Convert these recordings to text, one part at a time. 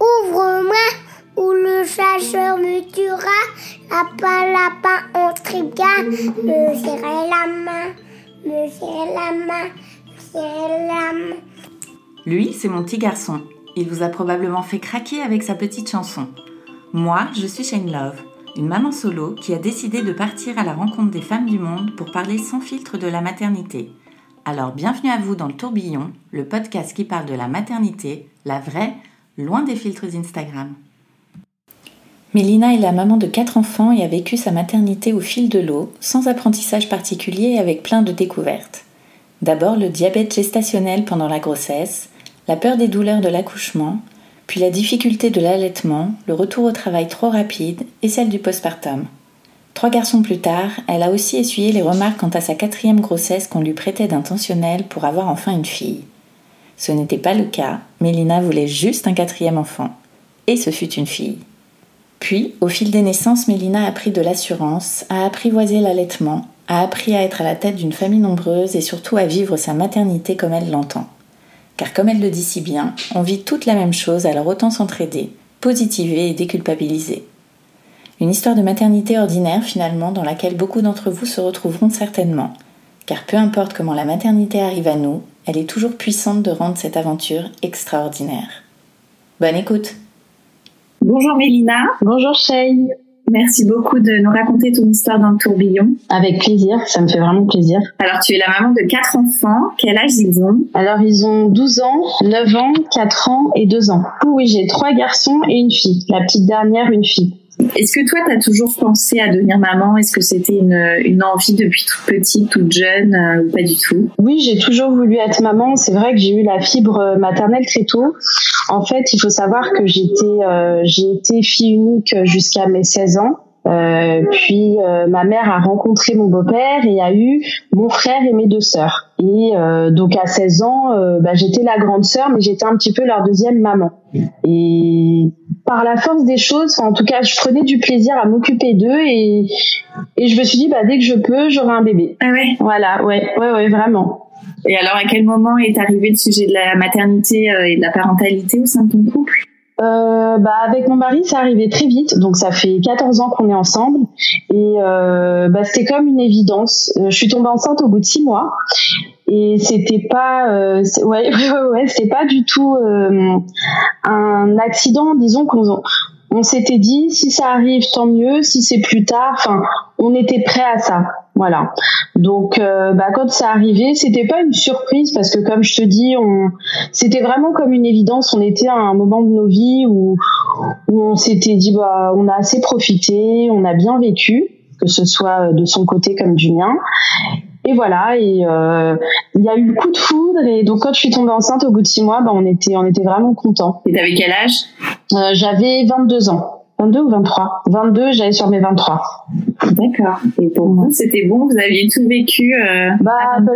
Ouvre-moi, ou le chasseur me tuera. Lapin, lapin, on. Me serrer la main, me serrer la main, la. Lui, c'est mon petit garçon. Il vous a probablement fait craquer avec sa petite chanson. Moi, je suis Shane Love, une maman solo qui a décidé de partir à la rencontre des femmes du monde pour parler sans filtre de la maternité. Alors bienvenue à vous dans le tourbillon, le podcast qui parle de la maternité, la vraie, loin des filtres Instagram. Mélina est la maman de quatre enfants et a vécu sa maternité au fil de l'eau, sans apprentissage particulier et avec plein de découvertes. D'abord le diabète gestationnel pendant la grossesse, la peur des douleurs de l'accouchement, puis la difficulté de l'allaitement, le retour au travail trop rapide et celle du postpartum. Trois garçons plus tard, elle a aussi essuyé les remarques quant à sa quatrième grossesse qu'on lui prêtait d'intentionnel pour avoir enfin une fille. Ce n'était pas le cas, Mélina voulait juste un quatrième enfant. Et ce fut une fille. Puis, au fil des naissances, Mélina a pris de l'assurance, a apprivoisé l'allaitement, a appris à être à la tête d'une famille nombreuse et surtout à vivre sa maternité comme elle l'entend. Car comme elle le dit si bien, on vit toute la même chose, alors autant s'entraider, positiver et déculpabiliser. Une histoire de maternité ordinaire finalement dans laquelle beaucoup d'entre vous se retrouveront certainement. Car peu importe comment la maternité arrive à nous, elle est toujours puissante de rendre cette aventure extraordinaire. Bonne écoute Bonjour Mélina. Bonjour Shay. Merci beaucoup de nous raconter ton histoire dans le tourbillon. Avec plaisir, ça me fait vraiment plaisir. Alors tu es la maman de quatre enfants. Quel âge ils ont? Alors ils ont 12 ans, 9 ans, 4 ans et 2 ans. Oui, j'ai trois garçons et une fille. La petite dernière, une fille. Est-ce que toi, tu as toujours pensé à devenir maman? Est-ce que c'était une, une, envie depuis toute petite, toute jeune euh, ou pas du tout? Oui, j'ai toujours voulu être maman. C'est vrai que j'ai eu la fibre maternelle très tôt. En fait, il faut savoir que j'étais, euh, j'ai été fille unique jusqu'à mes 16 ans. Euh, puis euh, ma mère a rencontré mon beau-père et a eu mon frère et mes deux sœurs. Et euh, donc à 16 ans, euh, bah, j'étais la grande sœur, mais j'étais un petit peu leur deuxième maman. Et par la force des choses, en tout cas, je prenais du plaisir à m'occuper d'eux et, et je me suis dit, bah, dès que je peux, j'aurai un bébé. Ah ouais Voilà, ouais, ouais, ouais, vraiment. Et alors, à quel moment est arrivé le sujet de la maternité et de la parentalité au sein de ton couple? Euh, bah avec mon mari, ça arrivait très vite, donc ça fait 14 ans qu'on est ensemble et euh, bah, c'était comme une évidence. Euh, je suis tombée enceinte au bout de six mois et c'était pas, euh, ouais, ouais, ouais, c'était pas du tout euh, un accident. Disons qu'on on s'était dit si ça arrive tant mieux, si c'est plus tard. Enfin, on était prêt à ça. Voilà. Donc, euh, bah, quand ça arrivait, c'était pas une surprise parce que, comme je te dis, on, c'était vraiment comme une évidence. On était à un moment de nos vies où, où on s'était dit, bah, on a assez profité, on a bien vécu, que ce soit de son côté comme du mien. Et voilà, et euh, il y a eu le coup de foudre, et donc quand je suis tombée enceinte au bout de six mois, bah, on était, on était vraiment contents. Et t'avais quel âge? Euh, J'avais 22 ans. 22 ou 23 22, j'allais sur mes 23. D'accord. Et pour vous, c'était bon? Vous aviez tout vécu euh, Bah, bah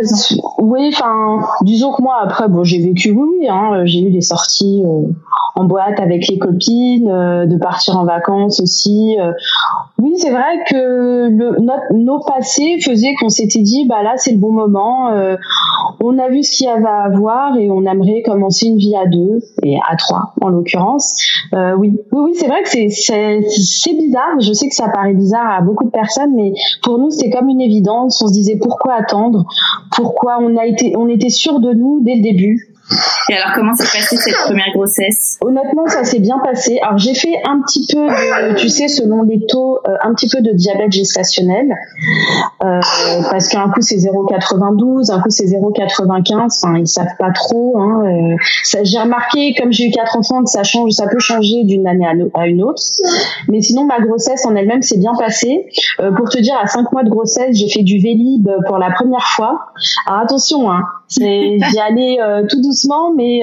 oui, enfin, disons que moi, après, bon, j'ai vécu, oui, hein, j'ai eu des sorties euh, en boîte avec les copines, euh, de partir en vacances aussi. euh. Oui, c'est vrai que le, notre, nos passés faisaient qu'on s'était dit, bah là, c'est le bon moment. euh, on a vu ce qu'il y avait à voir et on aimerait commencer une vie à deux et à trois, en l'occurrence. Euh, oui, oui, oui, c'est vrai que c'est c'est bizarre. Je sais que ça paraît bizarre à beaucoup de personnes, mais pour nous, c'était comme une évidence. On se disait pourquoi attendre, pourquoi on a été, on était sûr de nous dès le début? Et alors, comment s'est passée cette première grossesse? Honnêtement, ça s'est bien passé. Alors, j'ai fait un petit peu, tu sais, selon les taux, euh, un petit peu de diabète gestationnel, euh, parce qu'un coup c'est 0,92, un coup c'est 0,95. Enfin, ils savent pas trop. Hein, euh, j'ai remarqué, comme j'ai eu quatre enfants, que ça change, ça peut changer d'une année à, une autre. Mais sinon, ma grossesse en elle-même s'est bien passée. Pour te dire, à cinq mois de grossesse, j'ai fait du Vélib pour la première fois. Alors attention, hein, J'y allais tout doucement, mais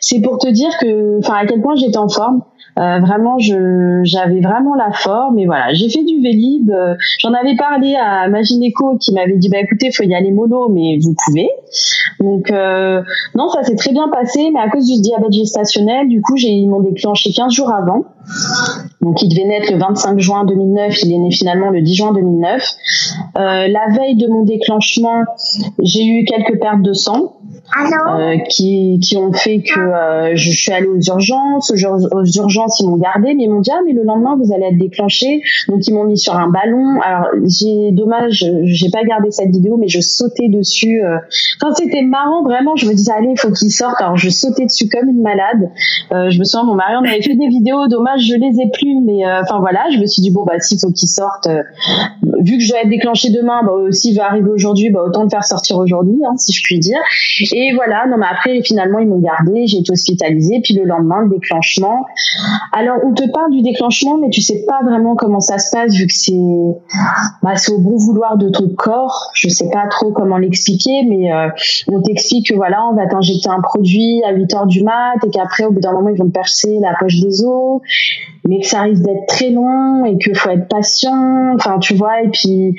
c'est pour te dire que, enfin, à quel point j'étais en forme. Euh, vraiment, je j'avais vraiment la forme. Et voilà, j'ai fait du Vélib. Euh, j'en avais parlé à Magineco qui m'avait dit bah écoutez, faut y aller mollo, mais vous pouvez. Donc euh, non, ça s'est très bien passé, mais à cause du diabète gestationnel, du coup, j'ai ils m'ont déclenché 15 jours avant. Donc il devait naître le 25 juin 2009, il est né finalement le 10 juin 2009. Euh, la veille de mon déclenchement, j'ai eu quelques pertes de som. Euh, qui, qui ont fait que euh, je suis allée aux urgences. Aux, urgences, ils m'ont gardé, mais ils m'ont dit ah mais le lendemain vous allez être déclenché. Donc ils m'ont mis sur un ballon. Alors j'ai dommage, j'ai pas gardé cette vidéo, mais je sautais dessus. Euh. Enfin c'était marrant vraiment. Je me disais allez il faut qu'il sorte. Alors je sautais dessus comme une malade. Euh, je me souviens mon mari on avait fait des vidéos. Dommage je les ai plus, mais enfin voilà. Je me suis dit bon bah s'il faut qu'il sorte, vu que je dois être déclenché demain, bah s'il va arriver aujourd'hui, bah autant le faire sortir aujourd'hui, hein, si je puis dire. Et voilà, non mais après finalement ils m'ont gardé, j'ai été hospitalisée, puis le lendemain le déclenchement. Alors on te parle du déclenchement, mais tu sais pas vraiment comment ça se passe vu que c'est bah, c'est au bon vouloir de ton corps. Je sais pas trop comment l'expliquer, mais euh, on t'explique que voilà, on va t'injecter un produit à 8 heures du mat et qu'après au bout d'un moment ils vont percer la poche des os, mais que ça risque d'être très long et qu'il faut être patient. Enfin tu vois et puis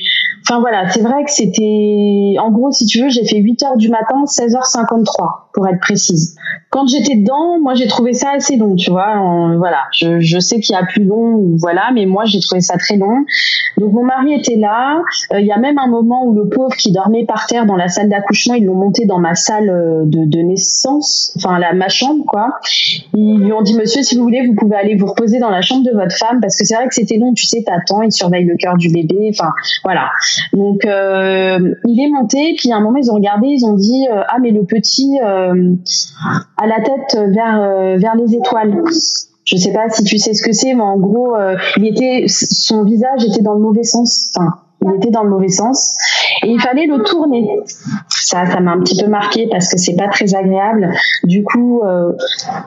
Enfin voilà, c'est vrai que c'était, en gros, si tu veux, j'ai fait 8 heures du matin, 16h53 pour être précise. Quand j'étais dedans, moi j'ai trouvé ça assez long, tu vois. voilà, je, je sais qu'il y a plus long, voilà, mais moi j'ai trouvé ça très long. Donc mon mari était là. Euh, il y a même un moment où le pauvre qui dormait par terre dans la salle d'accouchement, ils l'ont monté dans ma salle euh, de, de naissance, enfin la ma chambre quoi. Ils lui ont dit Monsieur, si vous voulez, vous pouvez aller vous reposer dans la chambre de votre femme parce que c'est vrai que c'était long, tu sais, t'attends, ils surveillent le cœur du bébé, enfin voilà. Donc euh, il est monté, puis à un moment ils ont regardé, ils ont dit euh, ah mais le petit euh, a la tête vers vers les étoiles. Je sais pas si tu sais ce que c'est, mais en gros, il était, son visage était dans le mauvais sens. Il était dans le mauvais sens et il fallait le tourner. Ça, ça m'a un petit peu marqué parce que c'est pas très agréable. Du coup, euh,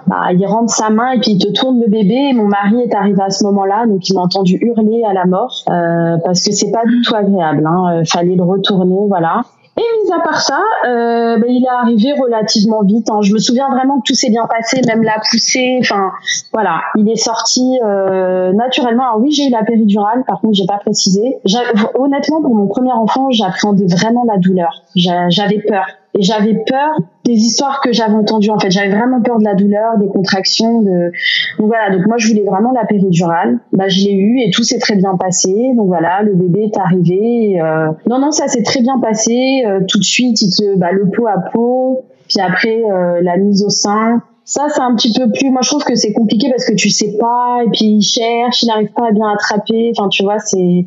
bah, il rentre sa main et puis il te tourne le bébé. Et mon mari est arrivé à ce moment-là, donc il m'a entendu hurler à la mort euh, parce que c'est pas du tout agréable. Hein. Fallait le retourner, voilà. Et mis à part ça, euh, ben, il est arrivé relativement vite. Hein. Je me souviens vraiment que tout s'est bien passé, même la poussée. Enfin, voilà, il est sorti euh, naturellement. Alors oui, j'ai eu la péridurale, par contre, j'ai pas précisé. Honnêtement, pour mon premier enfant, j'appréhendais vraiment la douleur. J'avais peur. Et j'avais peur des histoires que j'avais entendues. En fait, j'avais vraiment peur de la douleur, des contractions. De... Donc voilà. Donc moi, je voulais vraiment la péridurale. Bah, je l'ai eu et tout s'est très bien passé. Donc voilà, le bébé est arrivé. Euh... Non, non, ça s'est très bien passé. Euh, tout de suite, il te, bah, le pot à pot. Puis après, euh, la mise au sein. Ça, c'est un petit peu plus. Moi, je trouve que c'est compliqué parce que tu sais pas, et puis il cherche, il n'arrive pas à bien attraper. Enfin, tu vois, c'est.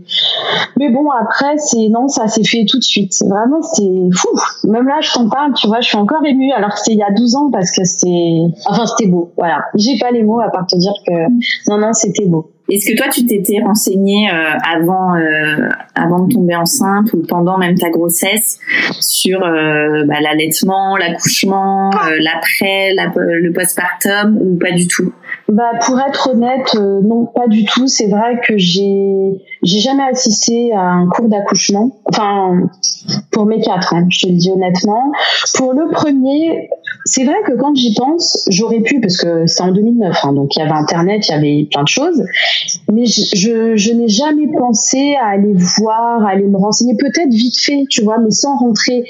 Mais bon, après, c'est non, ça s'est fait tout de suite. Vraiment, c'est fou. Même là, je t'en parle, tu vois, je suis encore émue. Alors que c'était il y a 12 ans parce que c'est. Enfin, c'était beau. Voilà. J'ai pas les mots à part te dire que non, non, c'était beau. Est-ce que toi, tu t'étais renseignée euh, avant, euh, avant de tomber enceinte ou pendant même ta grossesse sur euh, bah, l'allaitement, l'accouchement, l'après, le postpartum ou pas du tout? Bah pour être honnête, non pas du tout. C'est vrai que j'ai j'ai jamais assisté à un cours d'accouchement. Enfin pour mes quatre, hein, je te le dis honnêtement. Pour le premier, c'est vrai que quand j'y pense, j'aurais pu parce que c'était en 2009, hein, donc il y avait Internet, il y avait plein de choses mais je, je, n'ai jamais pensé à aller voir, à aller me renseigner, peut-être vite fait, tu vois, mais sans rentrer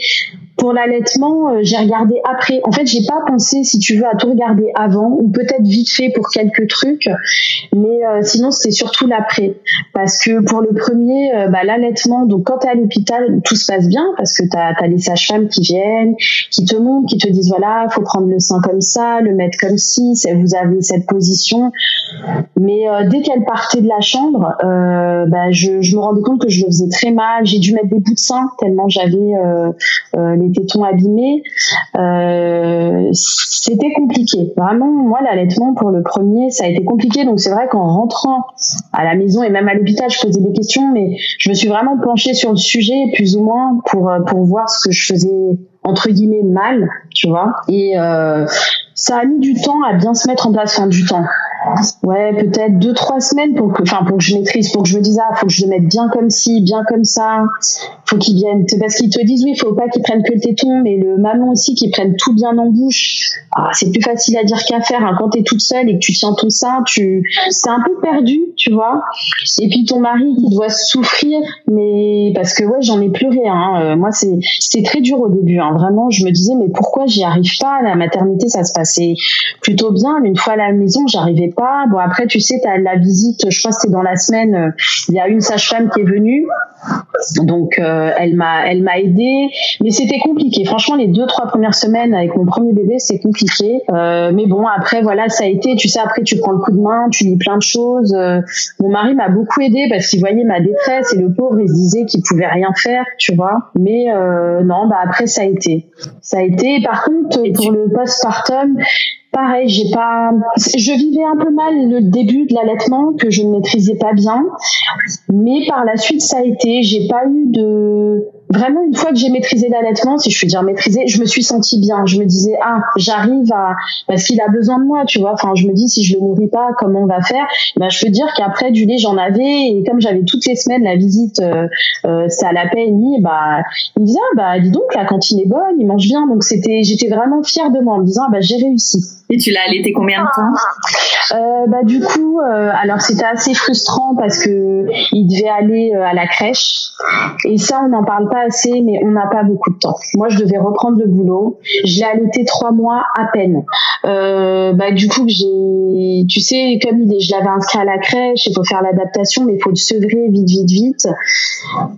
pour l'allaitement, euh, j'ai regardé après. En fait, j'ai pas pensé, si tu veux, à tout regarder avant, ou peut-être vite fait pour quelques trucs, mais euh, sinon c'était surtout l'après. Parce que pour le premier, euh, bah, l'allaitement, donc quand tu es à l'hôpital, tout se passe bien, parce que tu as, as, les sages-femmes qui viennent, qui te montrent, qui te disent voilà, faut prendre le sein comme ça, le mettre comme ci, vous avez cette position. Mais dès qu'elle partait de la chambre, bah, je, je, me rendais compte que je le faisais très mal. J'ai dû mettre des bouts de sein tellement j'avais les tétons abîmés. Euh, c'était compliqué. Vraiment, moi, l'allaitement pour le premier, ça a été compliqué. Donc c'est vrai qu'en rentrant à la maison et même à l'hôpital, je posais des questions, mais je me suis vraiment penchée sur le sujet, plus ou moins, pour euh, pour voir ce que je faisais entre guillemets mal, tu vois. Et euh, ça a mis du temps à bien se mettre en place, enfin du temps ouais, peut-être deux trois semaines pour que, enfin, pour que je maîtrise, pour que je me dise ah, faut que je le mette bien comme ci, bien comme ça. Faut qu'ils viennent, parce qu'ils te disent oui, faut pas qu'ils prennent que le téton, mais le maman aussi qu'ils prennent tout bien en bouche. Ah, c'est plus facile à dire qu'à faire. Hein. Quand t'es toute seule et que tu tiens ton sein, tu, c'est un peu perdu, tu vois. Et puis ton mari qui doit souffrir, mais parce que ouais, j'en ai pleuré. Hein. Euh, moi, c'est, c'était très dur au début. Hein. Vraiment, je me disais mais pourquoi j'y arrive pas? La maternité, ça se passait plutôt bien, mais une fois à la maison, j'arrivais pas. Bon, après, tu sais, t'as la visite. Je crois que c'était dans la semaine. Il y a une sage-femme qui est venue. Donc euh, elle m'a elle m'a aidée, mais c'était compliqué. Franchement, les deux trois premières semaines avec mon premier bébé, c'est compliqué. Euh, mais bon, après voilà, ça a été. Tu sais, après tu prends le coup de main, tu lis plein de choses. Euh, mon mari m'a beaucoup aidé parce qu'il voyait ma détresse et le pauvre, il se disait qu'il pouvait rien faire, tu vois. Mais non, bah après ça a été, ça a été. Par contre, pour le postpartum, Pareil, j'ai pas, je vivais un peu mal le début de l'allaitement que je ne maîtrisais pas bien, mais par la suite ça a été. J'ai pas eu de, vraiment une fois que j'ai maîtrisé l'allaitement, si je puis dire maîtriser, je me suis sentie bien. Je me disais ah j'arrive à parce qu'il a besoin de moi, tu vois. Enfin je me dis si je le nourris pas, comment on va faire? Ben je peux dire qu'après du lait j'en avais et comme j'avais toutes les semaines la visite, euh, euh, à la demi, bah il me disait ah bah dis donc la cantine est bonne, il mange bien. Donc c'était j'étais vraiment fière de moi en me disant ah bah j'ai réussi. Et tu l'as allaité combien de temps? Euh, Bah du coup, euh, alors c'était assez frustrant parce que il devait aller euh, à la crèche et ça on n'en parle pas mais on n'a pas beaucoup de temps. Moi je devais reprendre le boulot, je l'ai allaité trois mois à peine. Euh, bah du coup j'ai, tu sais comme il est, je l'avais inscrit à la crèche, il faut faire l'adaptation, mais il faut le sevrer vite vite vite.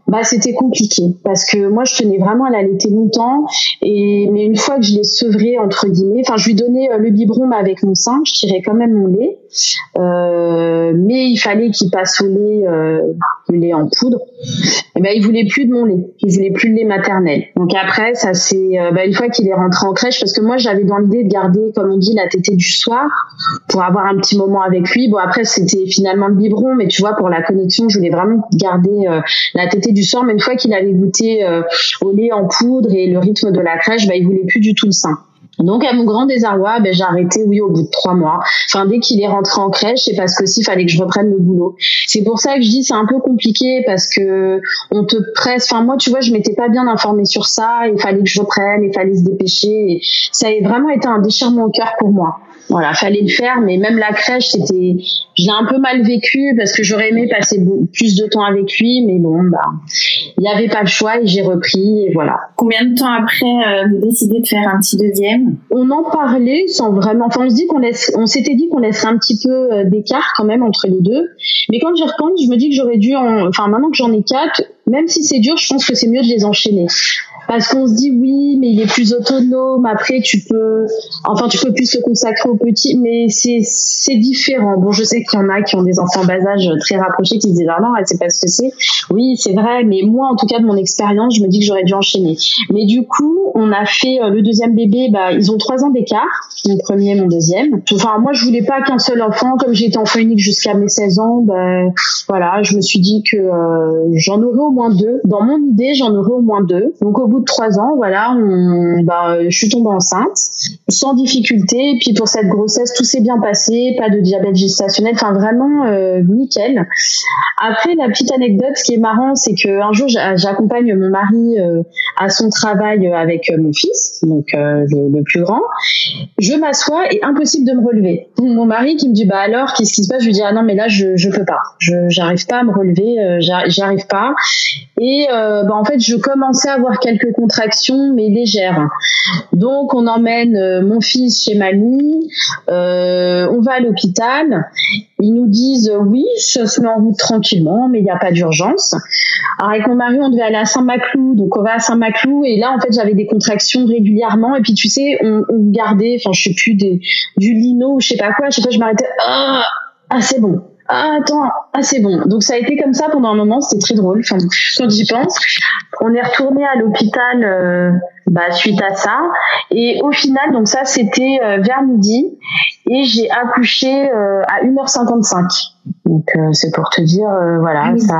Bah c'était compliqué parce que moi je tenais vraiment à l'allaiter longtemps et mais une fois que je l'ai sevré entre guillemets, enfin je lui donnais le biberon avec mon sein, je tirais quand même mon lait, euh, mais il fallait qu'il passe au lait, euh, le lait en poudre. Et ben il voulait plus de mon lait, voulait plus de lait maternel. Donc après ça c'est euh, ben, une fois qu'il est rentré en crèche parce que moi j'avais dans l'idée de garder comme on dit la tétée du soir pour avoir un petit moment avec lui. Bon après c'était finalement le biberon, mais tu vois pour la connexion je voulais vraiment garder la tétée du soir. Mais une fois qu'il avait goûté au lait en poudre et le rythme de la crèche, ben il voulait plus du tout le sein. Donc à mon grand désarroi, ben, j'ai arrêté, oui, au bout de trois mois. Enfin, dès qu'il est rentré en crèche, c'est parce que il fallait que je reprenne le boulot. C'est pour ça que je dis c'est un peu compliqué parce que on te presse. Enfin moi, tu vois, je m'étais pas bien informée sur ça. Il fallait que je reprenne, il fallait se dépêcher. Et ça a vraiment été un déchirement au cœur pour moi. Voilà, fallait le faire, mais même la crèche, c'était, je l'ai un peu mal vécu parce que j'aurais aimé passer plus de temps avec lui, mais bon, bah, il n'y avait pas le choix et j'ai repris et voilà. Combien de temps après euh, vous décidez de faire un petit deuxième? On en parlait sans vraiment, enfin on se dit qu'on laisse, on s'était dit qu'on laisserait un petit peu euh, d'écart quand même entre les deux, mais quand j'y repense, je me dis que j'aurais dû, enfin maintenant que j'en ai quatre, même si c'est dur, je pense que c'est mieux de les enchaîner parce qu'on se dit oui, mais il est plus autonome. Après, tu peux, enfin, tu peux plus se consacrer aux petits, mais c'est c'est différent. Bon, je sais qu'il y en a qui ont des enfants bas âge très rapprochés qui se disent ah non, elle sait pas ce que c'est. Oui, c'est vrai, mais moi, en tout cas, de mon expérience, je me dis que j'aurais dû enchaîner. Mais du coup, on a fait euh, le deuxième bébé. Bah, ils ont trois ans d'écart, mon premier, mon deuxième. Enfin, moi, je voulais pas qu'un seul enfant, comme j'étais enfant unique jusqu'à mes 16 ans. Bah, voilà, je me suis dit que euh, j'en aurais au moins deux. Dans mon idée, j'en aurais au moins deux. Donc au de trois ans, voilà, bah, je suis tombée enceinte sans difficulté. Et puis pour cette grossesse, tout s'est bien passé, pas de diabète gestationnel, enfin vraiment euh, nickel. Après, la petite anecdote, ce qui est marrant, c'est que un jour, j'accompagne mon mari euh, à son travail avec euh, mon fils, donc le, plus grand. Je m'assois et impossible de me relever. Mon mari qui me dit bah alors, qu'est-ce qui se passe? Je lui dis ah non mais là je je peux pas, je j'arrive pas à me relever, j'arrive pas. Et bah en fait, je commençais à avoir quelques contractions, mais légères. Donc, on emmène euh, mon fils chez mamie, euh, on va à l'hôpital. Ils nous disent euh, oui, ça se met en route tranquillement, mais il n'y a pas d'urgence. Avec mon mari, on devait aller à Saint-Maclou, donc on va à Saint-Maclou et là en fait j'avais des contractions régulièrement et puis tu sais on, gardait, enfin je sais plus des, du lino ou je sais pas quoi, je sais pas, je m'arrêtais, ah, ah c'est bon, ah attends ah c'est bon. Donc ça a été comme ça pendant un moment c'était très drôle. Enfin quand j'y pense on est retourné à l'hôpital euh, bah, suite à ça et au final donc ça c'était euh, vers midi et j'ai accouché euh, à 1h55 Donc euh, c'est pour te dire, euh, voilà, Ah oui. ça.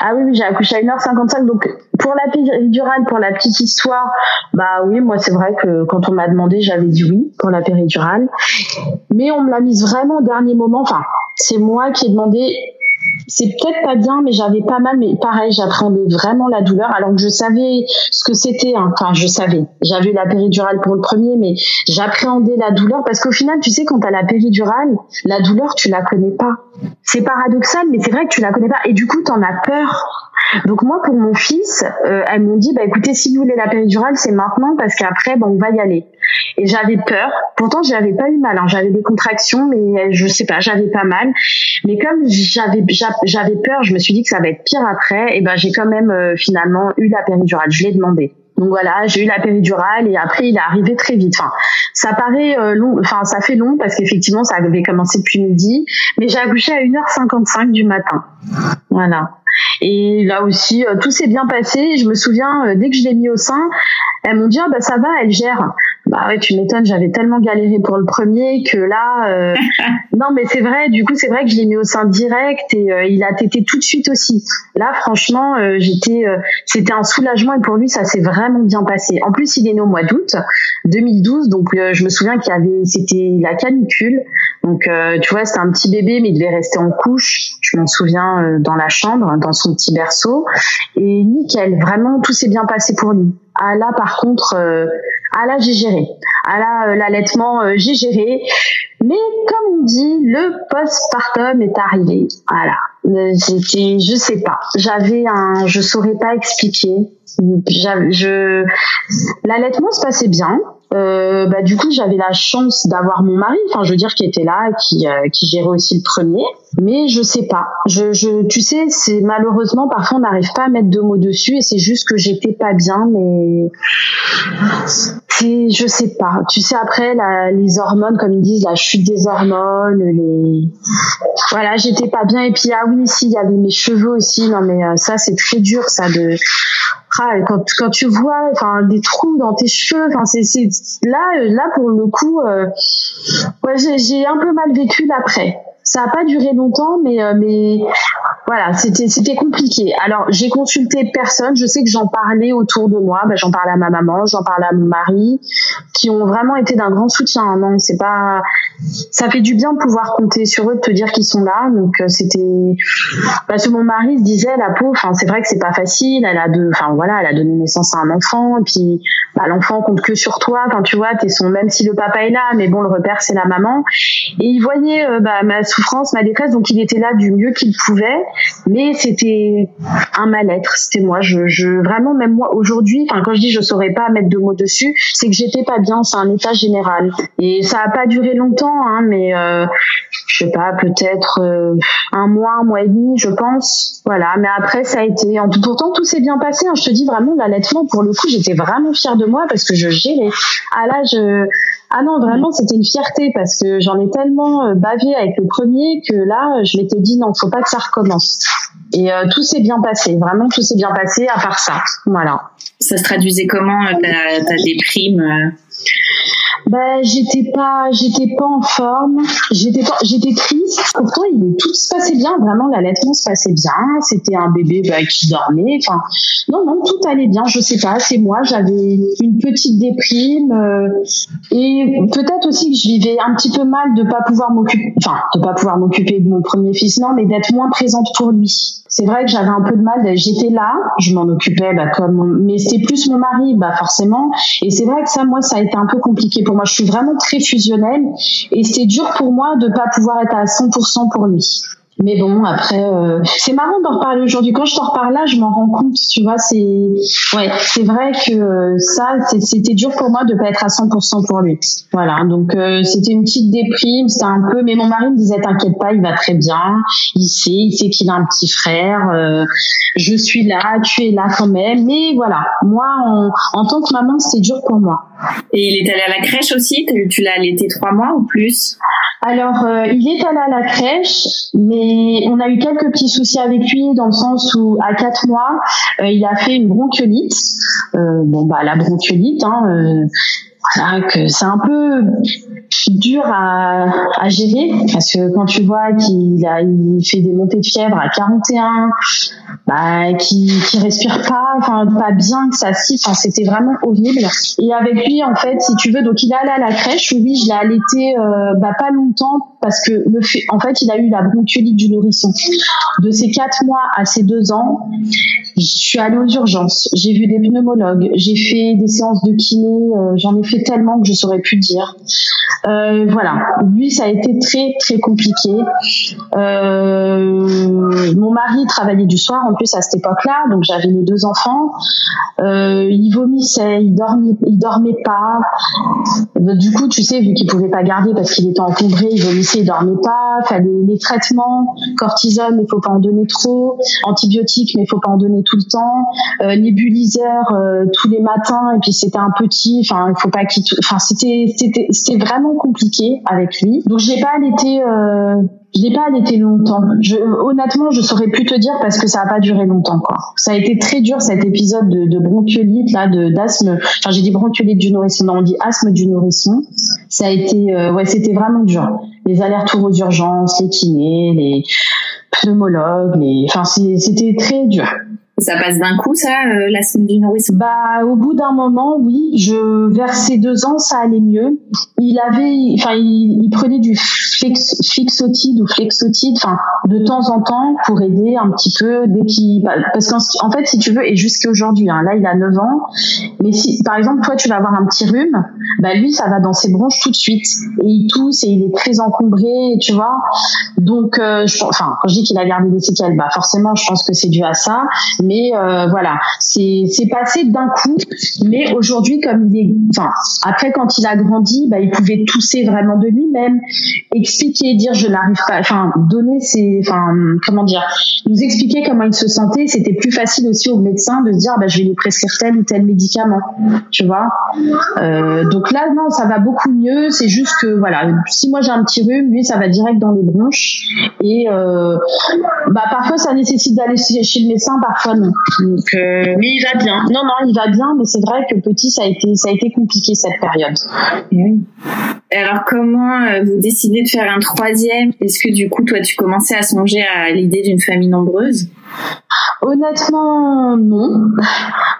Ah oui, oui, j'ai accouché à 1h55. Donc pour la péridurale, pour la petite histoire, bah oui, moi c'est vrai que quand on m'a demandé, j'avais dit oui pour la péridurale. Mais on me l'a mise vraiment au dernier moment. Enfin, c'est moi qui ai demandé. C'est peut-être pas bien, mais j'avais pas mal. Mais pareil, j'appréhendais vraiment la douleur, alors que je savais ce que c'était. hein. Enfin, je savais. J'avais la péridurale pour le premier, mais j'appréhendais la douleur parce qu'au final, tu sais, quand t'as la péridurale, la douleur, tu la connais pas. C'est paradoxal, mais c'est vrai que tu la connais pas. Et du coup, t'en as peur. Donc moi, pour mon fils, euh, elles m'ont dit, bah écoutez, si vous voulez la péridurale, c'est maintenant parce qu'après, bah, on va y aller. Et j'avais peur. Pourtant, j'avais pas eu mal. hein. J'avais des contractions, mais je sais pas, j'avais pas mal. Mais comme j'avais j'a- j'avais peur, je me suis dit que ça va être pire après. Et ben, j'ai quand même euh, finalement eu la péridurale. Je l'ai demandé. Donc voilà, j'ai eu la péridurale et après il est arrivé très vite. Enfin, ça paraît euh, long, enfin ça fait long parce qu'effectivement ça avait commencé depuis midi, mais j'ai accouché à 1h55 du matin. Voilà. Et là aussi, euh, tout s'est bien passé. Je me souviens, euh, dès que je l'ai mis au sein, elles m'ont dit ah bah ça va, elle gère. Bah ouais, tu m'étonnes, j'avais tellement galéré pour le premier que là, euh, non mais c'est vrai. Du coup, c'est vrai que je l'ai mis au sein direct et euh, il a tété tout de suite aussi. Là, franchement, euh, j'étais, c'était un soulagement et pour lui, ça s'est vraiment bien passé. En plus, il est né au mois d'août 2012, donc je me souviens qu'il y avait, c'était la canicule. Donc, tu vois, c'était un petit bébé, mais il devait rester en couche. Je m'en souviens dans la chambre, dans son petit berceau. Et nickel, vraiment, tout s'est bien passé pour lui. Ah là, par contre, euh, ah là, j'ai géré. Ah là, euh, l'allaitement, euh, j'ai géré. Mais comme on dit, le postpartum est arrivé. Voilà. Euh, J'étais, je sais pas. J'avais un, je saurais pas expliquer. Je, l'allaitement se passait bien. Euh, bah, du coup, j'avais la chance d'avoir mon mari, enfin, je veux dire, qui était là, qui, euh, qui gérait aussi le premier. Mais je sais pas. Je, je, tu sais, c'est malheureusement parfois on n'arrive pas à mettre deux mots dessus et c'est juste que j'étais pas bien, mais c'est, je sais pas. Tu sais, après la, les hormones, comme ils disent, la chute des hormones, les, voilà, j'étais pas bien. Et puis ah oui, si, il y avait mes cheveux aussi. Non mais euh, ça, c'est très dur, ça de ah, quand, quand tu vois enfin des trous dans tes cheveux enfin c'est là euh, là pour le coup euh, ouais j'ai j'ai un peu mal vécu l'après. Ça a pas duré longtemps mais euh, mais voilà c'était c'était compliqué. Alors j'ai consulté personne. Je sais que j'en parlais autour de moi. Bah, j'en parlais à ma maman j'en parlais à mon mari qui ont vraiment été d'un grand soutien non c'est pas ça fait du bien de pouvoir compter sur eux de te dire qu'ils sont là. Donc euh, c'était parce que mon mari se disait la peau enfin c'est vrai que c'est pas facile. Elle a deux enfin voilà elle a donné naissance à un enfant. Et puis bah, l'enfant compte que sur toi. Enfin tu vois t'es son même si le papa est là. Mais bon le repère c'est la maman. Et il voyait euh, bah, ma souffrance ma détresse. Donc il était là du mieux qu'il pouvait mais c'était un mal-être c'était moi. Je, vraiment même moi aujourd'hui enfin quand je dis je saurais pas mettre de mots dessus c'est que j'étais pas bien c'est un état général. Et ça a pas duré longtemps hein, mais euh, je sais pas peut-être euh, un mois un mois et demi je pense. Voilà. Mais après ça a été en tout pourtant tout s'est bien passé hein. je te dis vraiment l'allaitement pour le coup j'étais vraiment fière de moi parce que je gérais. Ah là je ah non vraiment c'était une fierté parce que j'en ai tellement euh, bavé avec le premier que là je m'étais dit non faut pas que ça recommence. Et euh, tout s'est bien passé. Vraiment tout s'est bien passé à part ça. Voilà. Ça se traduisait comment euh, ta, ta déprime Ben j'étais pas j'étais pas en forme, j'étais j'étais triste. Pourtant il tout se passait bien, vraiment l'allaitement se passait bien. C'était un bébé bah, qui dormait. Enfin non non tout allait bien. Je sais pas, c'est moi j'avais une petite déprime euh, et peut-être aussi que je vivais un petit peu mal de pas pouvoir m'occuper, enfin de pas pouvoir m'occuper de mon premier fils non, mais d'être moins présente pour lui. C'est vrai que j'avais un peu de mal. J'étais là, je m'en occupais bah, comme mais c'était plus mon mari bah forcément. Et c'est vrai que ça moi ça a été un peu compliqué pour moi. Je suis vraiment très fusionnelle et c'était dur pour moi de pas pouvoir être à 100% pour lui. Mais bon, après, euh, c'est marrant d'en reparler aujourd'hui. Quand je t'en reparle là, je m'en rends compte, tu vois, c'est, ouais, c'est vrai que euh, ça, c'était dur pour moi de pas être à 100% pour lui. Voilà, donc euh, c'était une petite déprime, c'était un peu, mais mon mari me disait, t'inquiète pas, il va très bien, il sait, il sait qu'il a un petit frère, euh, je suis là, tu es là quand même, mais voilà, moi, en, en tant que maman, c'était dur pour moi. Et il est allé à la crèche aussi? Tu- l'as allaité trois mois ou plus? Alors, euh, il est allé à la crèche, mais on a eu quelques petits soucis avec lui dans le sens où, à quatre mois, euh, il a fait une bronchiolite. Euh, bon, bah, la bronchiolite, hein, c'est un peu, dur à, à gérer parce que quand tu vois qu'il a il fait des montées de fièvre à 41 bah qui qui respire pas enfin pas bien que ça si enfin c'était vraiment horrible. Et avec lui en fait si tu veux donc il est allé à la crèche oui je l'ai allaité euh, bah pas longtemps parce que le fait en fait il a eu la bronchiolite du nourrisson. De ses quatre mois à ses deux ans je suis allée aux urgences j'ai vu des pneumologues j'ai fait des séances de kiné euh, j'en ai fait tellement que je saurais plus dire euh, voilà, lui ça a été très très compliqué. Euh, mon mari travaillait du soir en plus à cette époque-là, donc j'avais les deux enfants. Euh, il vomissait, il dormait, il dormait pas. Du coup, tu sais, vu qu'il pouvait pas garder parce qu'il était encombré, il vomissait, il dormait pas. Fallait les traitements, cortisone, mais faut pas en donner trop. Antibiotiques, mais faut pas en donner tout le temps. Euh, nébuliseur tous les matins, et puis c'était un petit. Enfin, il faut pas qu'il. Enfin, c'était c'était c'était vraiment compliqué avec lui. Donc je l'ai pas allaité, euh, je l'ai pas allaité longtemps. Honnêtement, je saurais plus te dire parce que ça a pas duré longtemps quoi. Ça a été très dur cet épisode de, de bronchiolite là, de d'asthme. Enfin j'ai dit bronchiolite du nourrisson, non on dit asthme du nourrisson. Ça a été, euh, ouais c'était vraiment dur. Les allers-retours aux urgences, les kinés, les pneumologues, les, enfin c'était très dur. Ça passe d'un coup, ça, euh, la semaine du nourrisson? Bah, au bout d'un moment, oui. Je, vers ses deux ans, ça allait mieux. Il avait, enfin, il, il, prenait du flex, fixotide ou flexotide, enfin, de temps en temps pour aider un petit peu dès qu'il, bah, parce qu'en en fait, si tu veux, et jusqu'à aujourd'hui, hein, là, il a 9 ans. Mais si, par exemple, toi, tu vas avoir un petit rhume, bah, lui, ça va dans ses bronches tout de suite. Et il tousse et il est très encombré, tu vois. Donc, euh, enfin, quand je dis qu'il a gardé des séquelles, bah, forcément, je pense que c'est dû à ça mais euh, voilà, c'est passé d'un coup. Mais aujourd'hui, comme il est, enfin, après quand il a grandi, bah, il pouvait tousser vraiment de lui-même, expliquer, dire je n'arrive pas, enfin, donner ses, enfin, comment dire, nous expliquer comment il se sentait. C'était plus facile aussi au médecin de se dire, bah, je vais lui prescrire tel ou tel médicament, tu vois? Euh, donc là, non, ça va beaucoup mieux. C'est juste que voilà, si moi j'ai un petit rhume, lui, ça va direct dans les bronches. Et euh, bah, parfois, ça nécessite d'aller chez le médecin, parfois donc, euh, mais il va bien. Non, non, il va bien, mais c'est vrai que petit, ça a été, ça a été compliqué cette période. oui. Alors, comment euh, vous décidez de faire un troisième? Est-ce que du coup, toi, tu commençais à songer à l'idée d'une famille nombreuse? Honnêtement, non.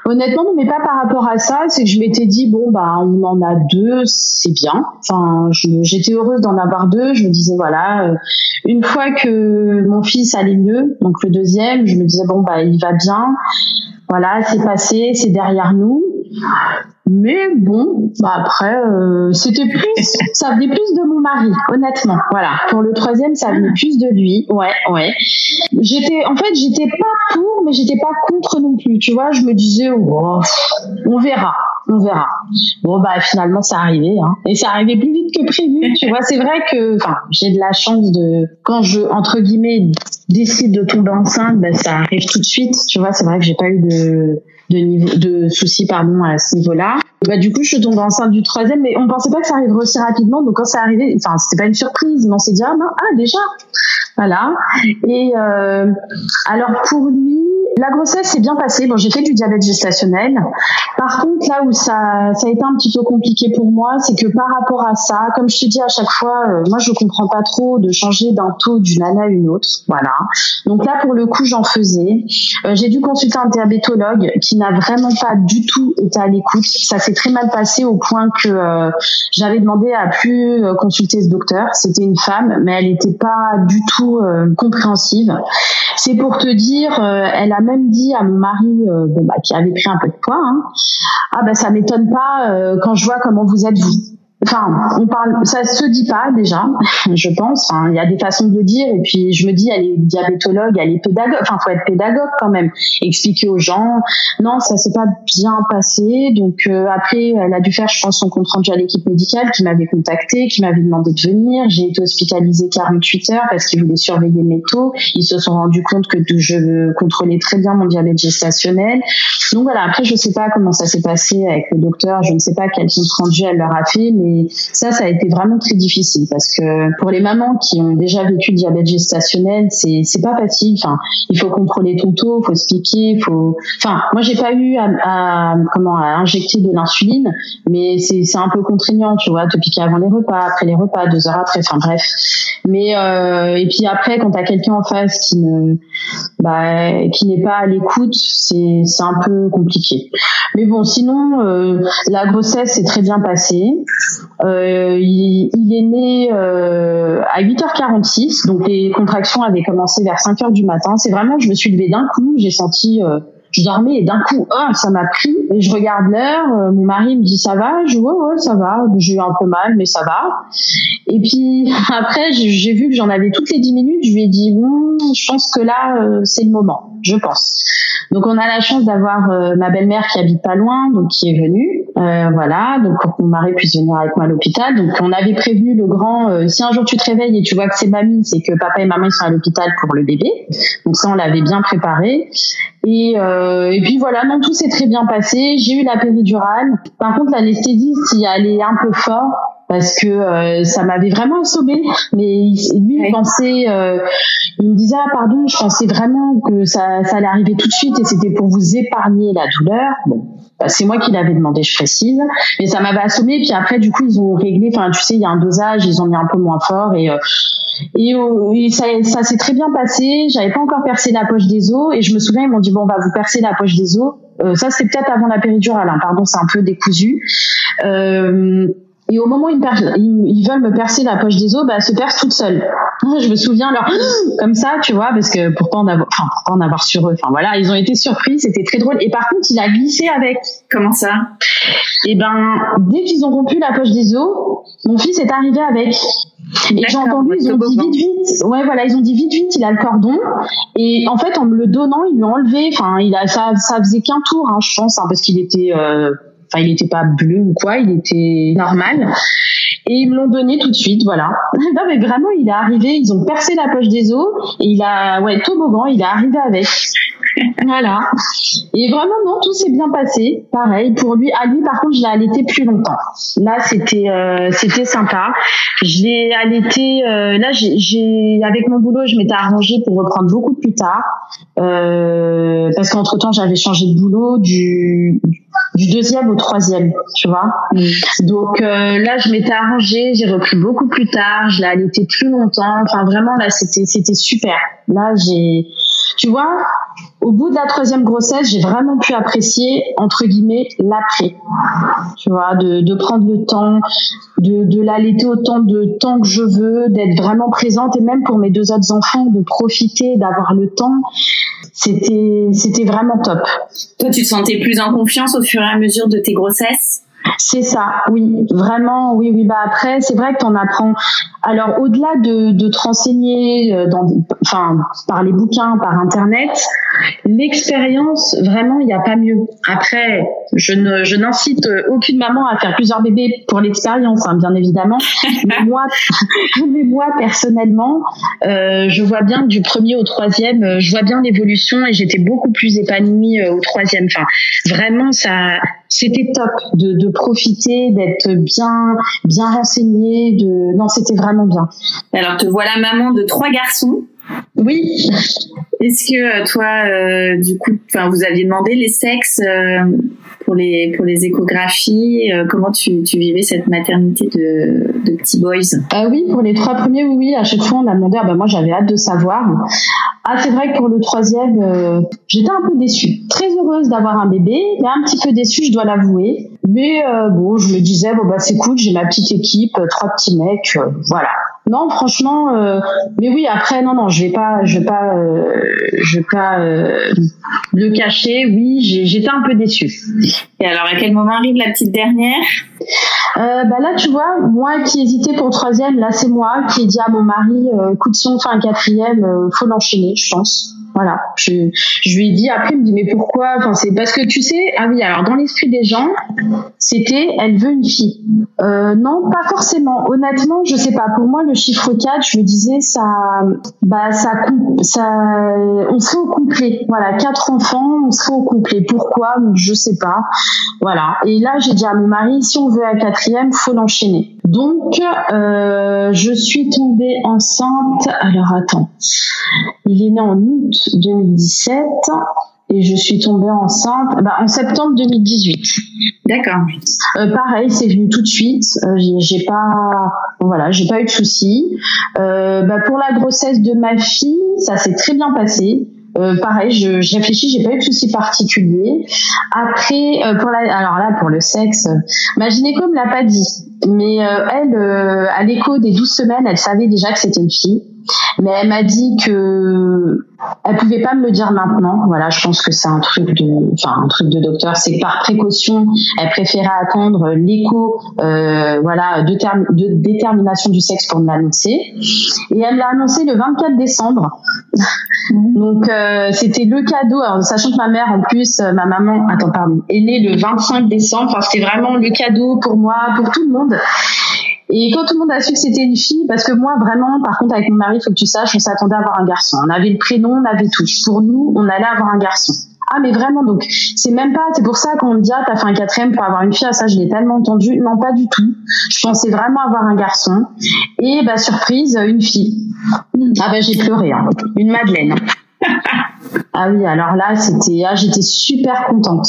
Honnêtement, non, mais pas par rapport à ça. C'est que je m'étais dit, bon, bah, on en a deux, c'est bien. Enfin, j'étais heureuse d'en avoir deux. Je me disais, voilà, euh, une fois que mon fils allait mieux, donc le deuxième, je me disais, bon, bah, il va bien. Voilà, c'est passé, c'est derrière nous. Mais bon, bah après, euh, c'était plus, ça venait plus de mon mari, honnêtement. Voilà. Pour le troisième, ça venait plus de lui. Ouais, ouais. J'étais, en fait, j'étais pas pour, mais j'étais pas contre non plus. Tu vois, je me disais, oh, on verra, on verra. Bon bah finalement, ça arrivait, hein. Et ça arrivait plus vite que prévu. Tu vois, c'est vrai que, enfin, j'ai de la chance de, quand je, entre guillemets, décide de tomber enceinte, bah, ça arrive tout de suite. Tu vois, c'est vrai que j'ai pas eu de de, niveau, de soucis pardon à ce niveau-là. Bah du coup je suis tombée enceinte du troisième, mais on pensait pas que ça arriverait aussi rapidement. Donc quand ça arrivait, enfin c'était pas une surprise, mais on s'est dit ah, ah déjà, voilà. Et euh, alors pour lui, la grossesse s'est bien passée. Bon, j'ai fait du diabète gestationnel. Par contre, là où ça, a été un petit peu compliqué pour moi, c'est que par rapport à ça, comme je te dis à chaque fois, euh, moi je comprends pas trop de changer d'un taux d'une année à une autre. Voilà. Donc là, pour le coup, j'en faisais. Euh, j'ai dû consulter un diabétologue qui n'a vraiment pas du tout été à l'écoute. Ça s'est très mal passé au point que euh, j'avais demandé à plus consulter ce docteur. C'était une femme, mais elle n'était pas du tout compréhensive. C'est pour te dire, elle a même dit à mon mari, euh, bah, qui avait pris un peu de poids, hein, ah bah ça m'étonne pas euh, quand je vois comment vous êtes vous enfin, on parle, ça se dit pas déjà, je pense. Il y a des façons de le dire, et puis je me dis, elle est diabétologue, elle est pédagogue. Enfin, faut être pédagogue quand même, expliquer aux gens. Non, ça s'est pas bien passé. Donc euh, après, elle a dû faire, je pense, son compte rendu à l'équipe médicale qui m'avait contacté, qui m'avait demandé de venir. J'ai été hospitalisée 48 heures parce qu'ils voulaient surveiller mes taux. Ils se sont rendus compte que je contrôlais très bien mon diabète gestationnel. Donc voilà. Après, je sais pas comment ça s'est passé avec le docteur. Je ne sais pas quel compte rendu elle leur a fait, mais ça, ça a été vraiment très difficile parce que pour les mamans qui ont déjà vécu le diabète gestationnel, c'est c'est pas facile. Enfin, il faut contrôler ton taux, faut se piquer, faut. Enfin, moi j'ai pas eu à, à, comment à injecter de l'insuline, mais c'est c'est un peu contraignant, tu vois, te piquer avant les repas, après les repas, deux heures après. Enfin bref. Mais euh, et puis après, quand t'as quelqu'un en face qui ne bah, qui n'est pas à l'écoute, c'est c'est un peu compliqué. Mais bon, sinon, euh, la grossesse s'est très bien passée. Euh, il, il, est né euh, à 8h46, donc les contractions avaient commencé vers 5h du matin. C'est vraiment, je me suis levée d'un coup, j'ai senti euh, je dormais et d'un coup, oh, ça m'a pris. Et je regarde l'heure, euh, mon mari me dit ça va, je vois ouais, ouais ça va, j'ai eu un peu mal mais ça va. Et puis après j'ai vu que j'en avais toutes les 10 minutes, je lui ai dit bon, je pense que là euh, c'est le moment, je pense. Donc on a la chance d'avoir euh, ma belle-mère qui habite pas loin, donc qui est venue, voilà, donc pour que mon mari puisse venir avec moi à l'hôpital. Donc on avait prévenu le grand, si un jour tu te réveilles et tu vois que c'est mamie, c'est que papa et maman sont à l'hôpital pour le bébé. Donc ça on l'avait bien préparé. Et, euh, et puis voilà, non, tout s'est très bien passé. J'ai eu la péridurale. Par contre, l'anesthésiste y allait un peu fort parce que euh, ça m'avait vraiment assommé. Mais lui, il pensait, euh, il me disait ah pardon, je pensais vraiment que ça, ça allait arriver tout de suite et c'était pour vous épargner la douleur. Bon, bah, c'est moi qui l'avais demandé, je précise. Mais ça m'avait assommé. Puis après, du coup, ils ont réglé. Enfin, tu sais, il y a un dosage, ils ont mis un peu moins fort et et, et ça, ça s'est très bien passé. J'avais pas encore percé la poche des os et je me souviens ils m'ont dit bon bah vous percez la poche des os. Euh, ça c'était peut-être avant la péridurale. Hein, pardon, c'est un peu décousu. Euh, et au moment où ils, ils, veulent me percer la poche des os, bah, elles se percent toutes seules. Je me souviens alors comme ça, tu vois, parce que pourtant en avoir, enfin, pourtant en avoir sur eux. Enfin voilà, ils ont été surpris, c'était très drôle. Et par contre, il a glissé avec. Comment ça? Et eh ben, dès qu'ils ont rompu la poche des os, mon fils est arrivé avec. Et j'ai entendu, ils ont dit vite, vite. Ouais, voilà, ils ont dit vite, vite, il a le cordon. Et en fait, en me le donnant, ils lui ont enlevé. Enfin, il a, ça, ça faisait qu'un tour, hein, je pense, hein, parce qu'il était. Euh, Enfin, il n'était pas bleu ou quoi, il était normal. Et ils me l'ont donné tout de suite, voilà. non, mais vraiment, il est arrivé, ils ont percé la poche des os, et il a, ouais, toboggan, il est arrivé avec. voilà. Et vraiment, non, tout s'est bien passé. Pareil, pour lui, à lui, par contre, je l'ai allaité plus longtemps. Là, c'était, euh, c'était sympa. Je l'ai allaité, euh, là, j'ai, avec mon boulot, je m'étais arrangée pour reprendre beaucoup plus tard. Euh, parce qu'entre temps, j'avais changé de boulot du, du deuxième au troisième, tu vois. Mm. Donc euh, là, je m'étais arrangée, j'ai repris beaucoup plus tard, je l'ai allaité plus longtemps. Enfin, vraiment, là, c'était c'était super. Là, j'ai, tu vois, au bout de la troisième grossesse, j'ai vraiment pu apprécier entre guillemets l'après. Tu vois, de, de prendre le temps, de, de l'allaiter autant de temps que je veux, d'être vraiment présente et même pour mes deux autres enfants, de profiter, d'avoir le temps c'était c'était vraiment top. Toi, tu te sentais plus en confiance au fur et à mesure de tes grossesses? C'est ça, oui, vraiment, oui, oui. Bah après, c'est vrai que t'en apprends. Alors, au-delà de, de te renseigner, euh, dans, enfin, par les bouquins, par Internet, l'expérience, vraiment, il n'y a pas mieux. Après, je ne, je n'incite aucune maman à faire plusieurs bébés pour l'expérience, hein, bien évidemment. mais moi, mais moi personnellement, euh, je vois bien que du premier au troisième, euh, je vois bien l'évolution et j'étais beaucoup plus épanouie au troisième. Enfin, vraiment, ça, c'était top de, de profiter, d'être bien, bien renseigné. De, non, c'était vraiment bien. Alors, te voilà maman de trois garçons. Oui. Est-ce que euh, toi, euh, du coup, vous aviez demandé les sexes euh, pour les échographies Comment tu, tu vivais cette maternité de, de petits boys? Oui, pour les trois premiers, oui. À chaque fois, on a demandé. Ben moi, j'avais hâte de savoir. Ah, c'est vrai que pour le troisième, j'étais un peu déçue. Très heureuse d'avoir un bébé, mais un petit peu déçue, je dois l'avouer. Mais bon, je me disais bon bah c'est cool, j'ai ma petite équipe, trois petits mecs, voilà. Non, franchement, euh, mais oui. Après, non, non, je vais pas, je vais pas, euh, je vais pas euh, le cacher. Oui, j'étais un peu déçue. Et alors, à quel moment arrive la petite dernière? Bah là, tu vois, moi qui hésitais pour troisième, là c'est moi qui ai dit à mon mari, écoute, si on fait un quatrième, faut l'enchaîner, je pense. Voilà. Je, je lui ai dit après, il me dit mais pourquoi? Enfin, c'est parce que tu sais. Ah oui, alors dans l'esprit des gens, c'était elle veut une fille. Euh, non, pas forcément. Honnêtement, je sais pas. Pour moi, le chiffre 4, je me disais ça, bah ça, ça, on serait au complet. Voilà, quatre enfants, on serait au complet. Pourquoi? Je sais pas. Voilà. Et là, j'ai dit à mon mari, si on veut un quatrième, faut l'enchaîner. Donc, euh, je suis tombée enceinte. Alors attends, il est né en août 2017 et je suis tombée enceinte bah, en septembre 2018. D'accord. Euh, pareil, c'est venu tout de suite. Euh, j'ai pas, voilà, j'ai pas eu de soucis. Euh, bah, pour la grossesse de ma fille, ça s'est très bien passé. Euh, pareil, je, je réfléchis, j'ai pas eu de soucis particuliers. Après, euh, pour la, alors là, pour le sexe, ma gynéco me l'a pas dit, mais euh, elle, à l'écho des 12 semaines, elle savait déjà que c'était une fille. Mais elle m'a dit que elle pouvait pas me le dire maintenant. Voilà, je pense que c'est un truc de, enfin un truc de docteur. C'est par précaution, elle préférait attendre l'écho, euh, voilà, de, de, détermination du sexe pour me l'annoncer. Et elle l'a annoncé le 24 décembre. Donc euh, c'était le cadeau. Alors, sachant que ma mère, en plus, euh, ma maman, attends pardon, est née le 25 décembre. Enfin, c'était vraiment le cadeau pour moi, pour tout le monde. Et quand tout le monde a su que c'était une fille, parce que moi vraiment, par contre avec mon mari, il faut que tu saches, on s'attendait à avoir un garçon. On avait le prénom, on avait tout. Pour nous, on allait avoir un garçon. Ah mais vraiment donc c'est même pas c'est pour ça qu'on me dit ah t'as fait un quatrième pour avoir une fille ah, ça je l'ai tellement entendu non pas du tout je pensais vraiment avoir un garçon et bah surprise une fille ah bah j'ai pleuré hein. une Madeleine ah oui, alors là, c'était, ah, j'étais super contente.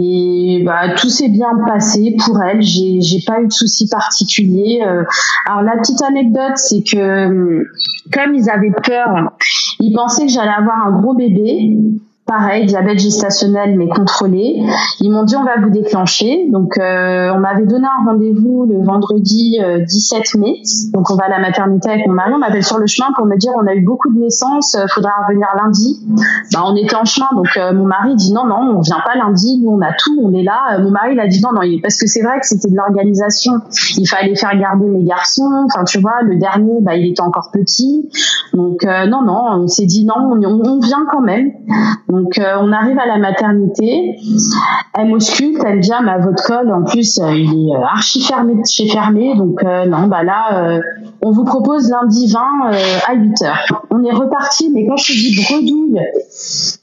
Et bah, tout s'est bien passé pour elle. J'ai, j'ai pas eu de soucis particuliers. Euh, alors la petite anecdote, c'est que hum, comme ils avaient peur, ils pensaient que j'allais avoir un gros bébé. Pareil, diabète gestationnel mais contrôlé. Ils m'ont dit on va vous déclencher. Donc euh, on m'avait donné un rendez-vous le vendredi 17 euh, mai. Donc on va à la maternité avec mon mari. On m'appelle sur le chemin pour me dire on a eu beaucoup de naissances, euh, faudra revenir lundi. Bah on était en chemin donc mon mari dit non non on vient pas lundi, nous on a tout, on est là. mon mari il a dit non non parce que c'est vrai que c'était de l'organisation. Il fallait faire garder mes garçons. Enfin tu vois le dernier bah il était encore petit. Donc non non on s'est dit non on, vient quand même. Euh, on arrive à la maternité, elle m'ausculte, elle dit ah, mais votre col en plus euh, il est euh, archi fermé chez fermé. Donc non bah là on vous propose lundi 20 à 8 h On est reparti mais quand je dis bredouille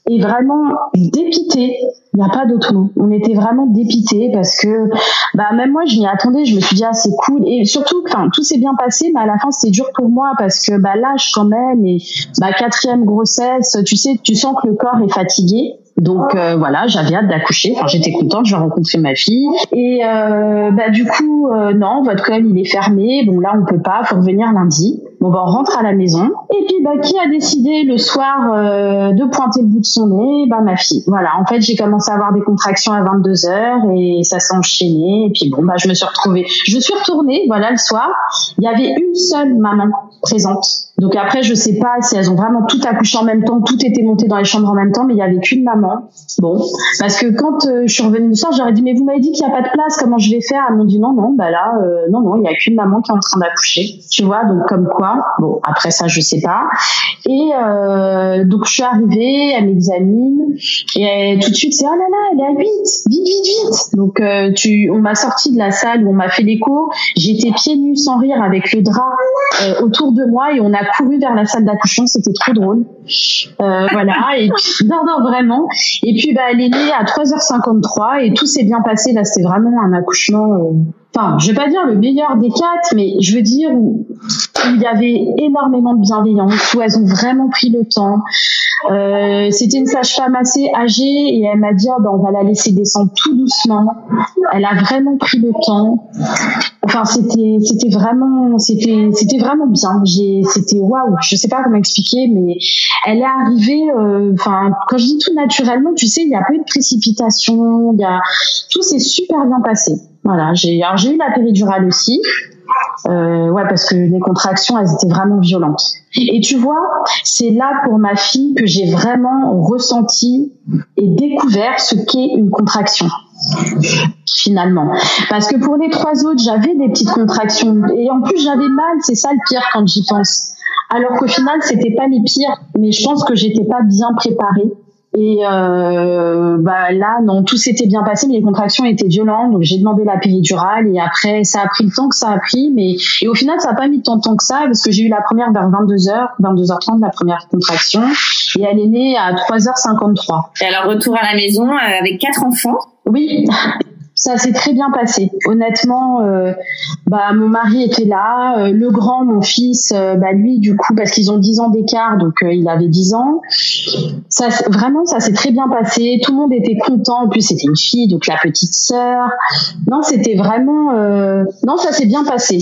et vraiment dépité, il n'y a pas d'autre mot. On était vraiment dépité parce que bah même moi je m'y attendais, je me suis dit ah c'est cool et surtout enfin tout s'est bien passé mais à la fin c'était dur pour moi parce que bah l'âge quand même et bah quatrième grossesse, tu sais tu sens que le corps est fatigué donc euh, voilà, j'avais hâte d'accoucher. Enfin, j'étais contente, j'ai rencontré ma fille. Et euh, bah du coup, euh, non, votre col il est fermé. Bon là, on peut pas. Faut revenir lundi. Bon bah on rentre à la maison. Et puis bah qui a décidé le soir euh, de pointer le bout de son nez? Bah ma fille. Voilà. En fait, j'ai commencé à avoir des contractions à 22 h et ça s'est enchaîné. Et puis bon bah je me suis retrouvée. Je suis retournée. Voilà le soir. Il y avait une seule maman présente donc après, je sais pas si elles ont vraiment tout accouché en même temps, tout était monté dans les chambres en même temps, mais il y avait qu'une maman. Bon, parce que quand euh, je suis revenue le soir, j'aurais dit mais vous m'avez dit qu'il n'y a pas de place, comment je vais faire? Elles m'ont dit non non, bah là euh, non non, il y a qu'une maman qui est en train d'accoucher. Tu vois, donc comme quoi. Bon, après ça, je sais pas. Et euh, donc je suis arrivée, elle m'examine et tout de suite c'est oh là là, elle est à 8, vite vite vite. Donc tu, on m'a sorti de la salle où on m'a fait l'écho. J'étais pieds nus sans rire avec le drap autour de moi et on a couru vers la salle d'accouchement, c'était trop drôle. Euh, voilà, et puis, non, non, vraiment. Et puis, bah, elle est née à 3h53 et tout s'est bien passé. Là, c'était vraiment un accouchement, euh, enfin, je vais pas dire le meilleur des quatre, mais je veux dire où, il y avait énormément de bienveillance, où elles ont vraiment pris le temps. Euh, c'était une sage-femme assez âgée et elle m'a dit, ah, bah, on va la laisser descendre tout doucement. Elle a vraiment pris le temps. Enfin, c'était, c'était vraiment, c'était, c'était vraiment bien. J'ai, c'était waouh. Je sais pas comment expliquer, mais elle est arrivée. Euh, enfin, quand je dis tout naturellement, tu sais, il y a pas eu de précipitation. Il y a tout s'est super bien passé. Voilà. J'ai, alors j'ai eu la péridurale aussi. Euh, ouais, parce que les contractions, elles étaient vraiment violentes. Et tu vois, c'est là pour ma fille que j'ai vraiment ressenti et découvert ce qu'est une contraction finalement. Parce que pour les trois autres, j'avais des petites contractions. Et en plus, j'avais mal, c'est ça le pire quand j'y pense. alors qu'au final c'était pas les pires, mais je pense que j'étais pas bien préparée. Et euh, bah là, non, tout s'était bien passé, mais les contractions étaient violentes. Donc j'ai demandé la péridurale et après, ça a pris le temps que ça a pris. Mais et au final, ça a pas mis tant de temps que ça parce que j'ai eu la première vers 22h, 22h30, la première contraction. Et elle est née à 3h53. Et alors, retour à la maison euh, avec quatre enfants? Oui, ça s'est très bien passé. Honnêtement, euh, bah mon mari était là, euh, le grand, mon fils, euh, bah lui du coup parce qu'ils ont 10 ans d'écart, donc il avait 10 ans. Ça vraiment ça s'est très bien passé. Tout le monde était content. En plus c'était une fille, donc la petite sœur. Non, c'était vraiment non ça s'est bien passé.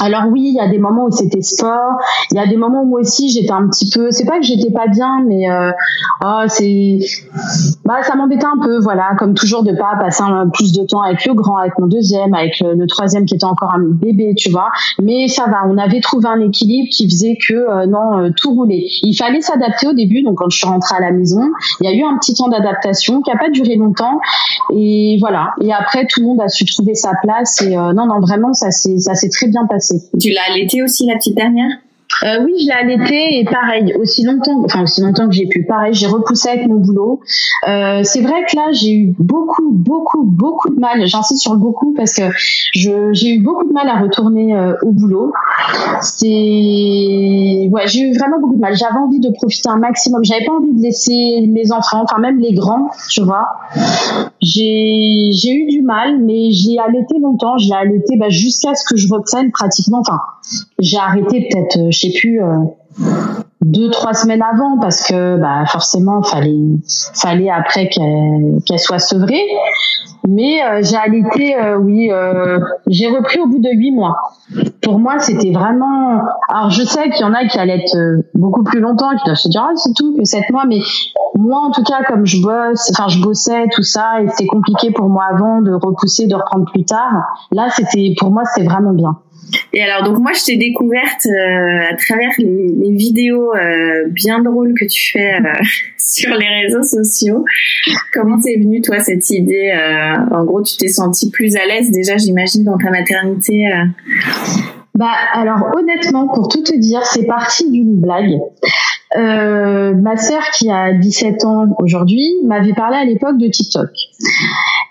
Alors oui, il y a des moments où c'était sport. Il y a des moments où moi aussi j'étais un petit peu. C'est pas que j'étais pas bien, mais oh c'est bah ça m'embêtait un peu, voilà, comme toujours de pas passer un plus de temps avec le grand, avec mon deuxième, avec le, troisième qui était encore un bébé, tu vois. Mais ça va, on avait trouvé un équilibre qui faisait que euh, non, euh, tout roulait. Il fallait s'adapter au début, donc quand je suis rentrée à la maison, il y a eu un petit temps d'adaptation qui a pas duré longtemps, et voilà. Et après, tout le monde a su trouver sa place, et euh, non, non, vraiment, ça s'est ça s'est très bien passé. Tu l'as allaité aussi la petite dernière? Euh, oui, je l'ai allaité et pareil, aussi longtemps, enfin aussi longtemps que j'ai pu. Pareil, j'ai repoussé avec mon boulot. Euh, c'est vrai que là, j'ai eu beaucoup, beaucoup, beaucoup de mal. J'insiste sur le beaucoup parce que j'ai eu beaucoup de mal à retourner euh, au boulot. C'est, ouais, j'ai eu vraiment beaucoup de mal. J'avais envie de profiter un maximum. J'avais pas envie de laisser mes enfants, enfin même les grands, tu vois. J'ai, eu du mal, mais j'ai allaité longtemps. Je l'ai allaité bah, jusqu'à ce que je reprenne pratiquement. Enfin, j'ai arrêté peut-être, euh, je sais plus, euh, deux trois semaines avant parce que bah forcément fallait fallait après qu'elle qu'elle soit sevrée. Mais euh, j'ai allaité, oui, j'ai repris au bout de huit mois. Pour moi, c'était vraiment. Alors je sais qu'il y en a qui allaient être beaucoup plus longtemps, qui doivent se dire ah c'est tout que sept mois, mais moi en tout cas comme je bosse, enfin je bossais tout ça et c'était compliqué pour moi avant de repousser, de reprendre plus tard. Là c'était pour moi c'était vraiment bien. Et alors donc moi je t'ai découverte euh, à travers les, vidéos euh, bien drôles que tu fais euh, sur les réseaux sociaux. Comment t'es venue toi cette idée En gros tu t'es sentie plus à l'aise déjà j'imagine dans ta maternité. Bah alors honnêtement pour tout te dire c'est parti d'une blague. Ma sœur qui a 17 ans aujourd'hui m'avait parlé à l'époque de TikTok.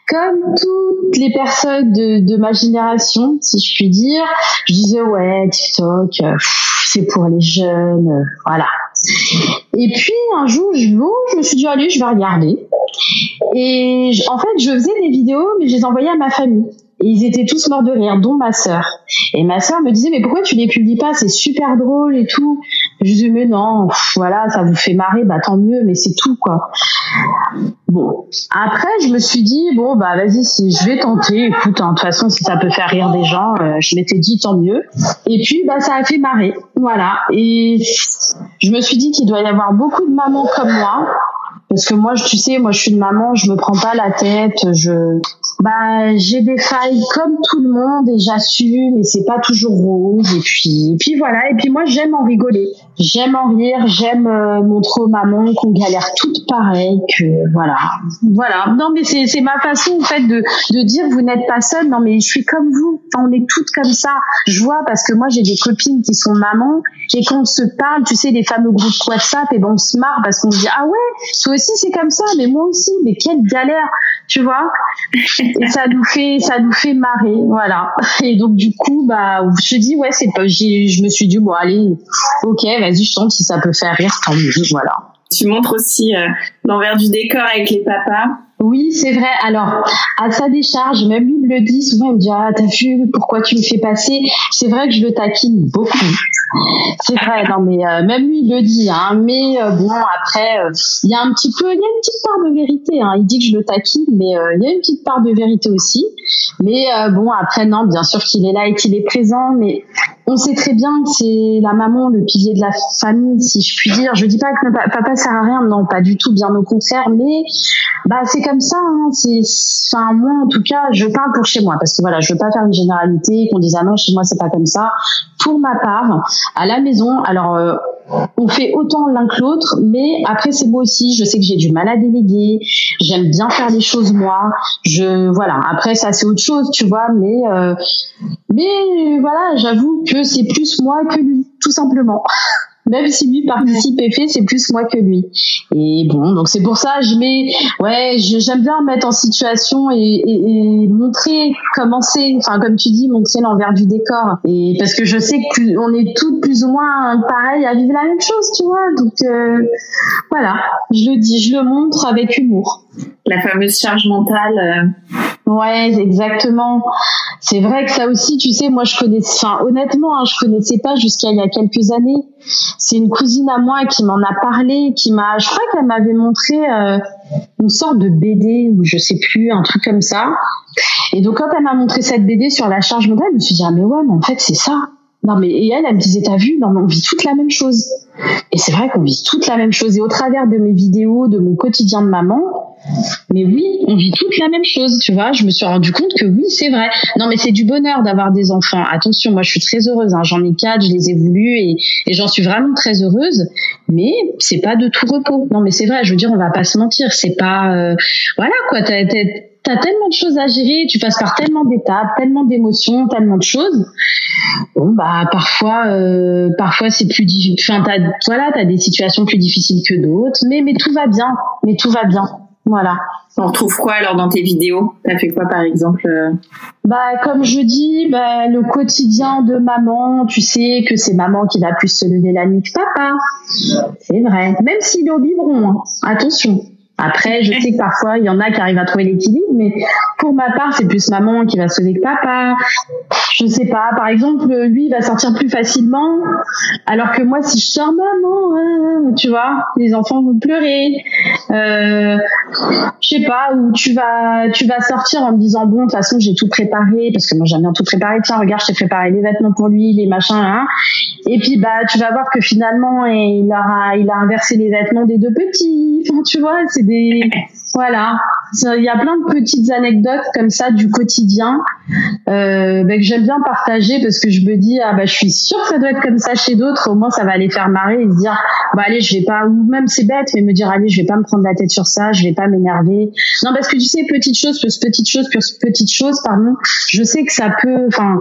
Comme toutes les personnes de, de, ma génération, si je puis dire, je disais ouais TikTok, c'est pour les jeunes, euh, voilà. Et puis un jour, je, je me suis dit allez, je vais regarder. Et en fait, je faisais des vidéos, mais je les envoyais à ma famille. Et ils étaient tous morts de rire, dont ma sœur. Et ma sœur me disait, mais pourquoi tu les publies pas? C'est super drôle et tout. Je disais, mais non, voilà, ça vous fait marrer, bah tant mieux, mais c'est tout, quoi. Bon. Après, je me suis dit, bon, bah vas-y, si je vais tenter, écoute, hein, de toute façon, si ça peut faire rire des gens, euh, je m'étais dit, tant mieux. Et puis, bah ça a fait marrer. Voilà. Et je me suis dit qu'il doit y avoir beaucoup de mamans comme moi parce que moi tu sais moi je suis une maman je me prends pas la tête je bah j'ai des failles comme tout le monde et j'assume et c'est pas toujours rose et puis et puis voilà. Et puis moi j'aime en rigoler. J'aime en rire j'aime euh, montrer aux mamans qu'on galère toutes pareil que voilà. Voilà. Non mais c'est c'est ma façon en fait de de dire vous n'êtes pas seule. Non mais je suis comme vous. On est toutes comme ça. Je vois parce que moi j'ai des copines qui sont mamans et quand on se parle tu sais les fameux groupes WhatsApp et ben on se marre parce qu'on se dit ah ouais aussi c'est comme ça mais moi aussi mais quelle galère tu vois. Et ça nous fait ça nous fait marrer voilà. Et donc du coup bah je dis ouais c'est pas je me suis dit bon allez ok vas-y je tente si ça peut faire rire tant mieux voilà. Tu montres aussi euh, l'envers du décor avec les papas oui, c'est vrai. Alors, à sa décharge, même lui me le dit souvent, il me dit Ah, t'as vu pourquoi tu me fais passer? C'est vrai que je le taquine beaucoup. C'est vrai, non, mais euh, même lui il le dit. Hein, mais euh, bon, après, euh, il y a un petit peu, il y a une petite part de vérité. Hein, il dit que je le taquine, mais il y a une petite part de vérité aussi. Mais bon, après, non, bien sûr qu'il est là et qu'il est présent, mais on sait très bien que c'est la maman, le pilier de la famille, si je puis dire. Je dis pas que papa sert à rien, non, pas du tout, bien au contraire, mais bah c'est comme ça. Hein, c'est, enfin moi en tout cas, je parle pour chez moi parce que voilà, je veux pas faire une généralité qu'on dise ah non chez moi c'est pas comme ça. Pour ma part, à la maison, alors euh, on fait autant l'un que l'autre, mais après c'est beau aussi. Je sais que j'ai du mal à déléguer. J'aime bien faire les choses moi. Je voilà. Après ça c'est autre chose, tu vois. Mais euh, mais voilà, j'avoue que c'est plus moi que lui tout simplement. Même si lui participe et fait, c'est plus moi que lui. Et bon, donc c'est pour ça, je mets, ouais, j'aime bien mettre en situation et, montrer comment c'est, enfin comme tu dis, montrer l'envers du décor. Et parce que je sais qu'on est toutes plus ou moins pareil à vivre la même chose, tu vois. Donc euh, voilà, je le dis, je le montre avec humour. La fameuse charge mentale. Euh. Ouais, exactement. C'est vrai que ça aussi, tu sais, moi je connais, enfin honnêtement, hein, je connaissais pas jusqu'à il y a quelques années. C'est une cousine à moi qui m'en a parlé, qui m'a, je crois qu'elle m'avait montré euh, une sorte de BD ou je sais plus, un truc comme ça. Et donc quand elle m'a montré cette BD sur la charge mentale, je me suis dit ah mais ouais, mais en fait c'est ça. Non mais et elle, elle me disait t'as vu, non mais on vit toute la même chose. Et c'est vrai qu'on vit toute la même chose. Et au travers de mes vidéos, de mon quotidien de maman, mais oui, on vit toute la même chose, tu vois. Je me suis rendu compte que oui, c'est vrai. Non, mais c'est du bonheur d'avoir des enfants. Attention, moi, je suis très heureuse. Hein. J'en ai quatre, je les ai voulus et, et j'en suis vraiment très heureuse. Mais c'est pas de tout repos. Non, mais c'est vrai. Je veux dire, on va pas se mentir. C'est pas, euh, voilà quoi. T'as, t'as tellement de choses à gérer, tu passes par tellement d'étapes, tellement d'émotions, tellement de choses. Bon bah parfois, euh, parfois c'est plus difficile. Enfin t'as, voilà, t'as des situations plus difficiles que d'autres, mais mais tout va bien, mais tout va bien. Voilà. On retrouve quoi alors dans tes vidéos? T'as fait quoi par exemple euh? Bah comme je dis, bah, le quotidien de maman, tu sais que c'est maman qui va plus se lever la nuit que papa. C'est vrai. Même s'il est au biberon, hein. attention. Après, je sais que parfois, il y en a qui arrivent à trouver l'équilibre, mais pour ma part, c'est plus maman qui va se que papa. Je sais pas. Par exemple, lui, il va sortir plus facilement, alors que moi, si je sors maman, hein, tu vois, les enfants vont pleurer. Euh, je sais pas, ou tu vas, tu vas sortir en me disant bon, de toute façon, j'ai tout préparé, parce que moi, j'aime bien tout préparer. Tiens, regarde, je t'ai préparé les vêtements pour lui, les machins, hein. Et puis, bah, tu vas voir que finalement, il aura, il a inversé les vêtements des deux petits. Tu vois, c'est des, voilà. Il y a plein de petites anecdotes comme ça du quotidien euh, ben, que j'aime bien partager parce que je me dis ah bah je suis sûre que ça doit être comme ça chez d'autres. Au moins ça va les faire marrer et se dire bah allez je vais pas ou même c'est bête mais me dire allez je vais pas me prendre la tête sur ça, je vais pas m'énerver. Non parce que tu sais petite chose plus petite chose plus petite chose pardon. Je sais que ça peut enfin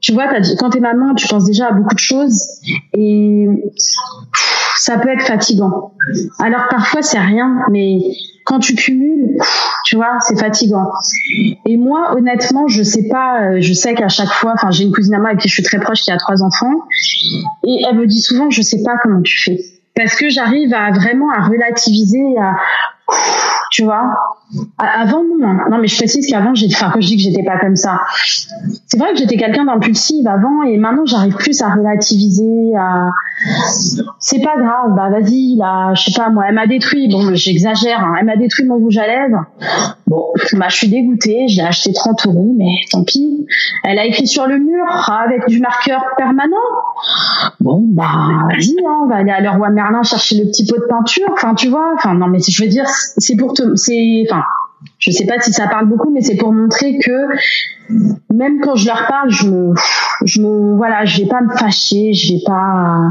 tu vois as, quand t'es maman tu penses déjà à beaucoup de choses et ça peut être fatigant. Alors parfois c'est rien, mais quand tu cumules, tu vois, c'est fatigant. Et moi, honnêtement, je sais pas, euh, je sais qu'à chaque fois, enfin, j'ai une cousine à moi avec qui je suis très proche qui a trois enfants, et elle me dit souvent, je sais pas comment tu fais, parce que j'arrive à vraiment à relativiser, à tu vois. Avant non, non mais je précise qu'avant j'ai, enfin que je dis que j'étais pas comme ça. C'est vrai que j'étais quelqu'un d'impulsif avant et maintenant j'arrive plus à relativiser, à c'est pas grave, bah vas-y là, je sais pas moi, elle m'a détruit, bon j'exagère, hein. elle m'a détruit mon rouge à lèvres. Bon, bah je suis dégoûtée, j'ai acheté 30 euros, mais tant pis. Elle a écrit sur le mur avec du marqueur permanent. Bon bah vas-y, hein, on va aller à Leroy Merlin chercher le petit pot de peinture. Enfin tu vois, enfin non mais je veux dire c'est pour c'est, enfin, je sais pas si ça parle beaucoup, mais c'est pour montrer que même quand je leur parle, je me, je me, voilà, je vais pas me fâcher, je vais pas,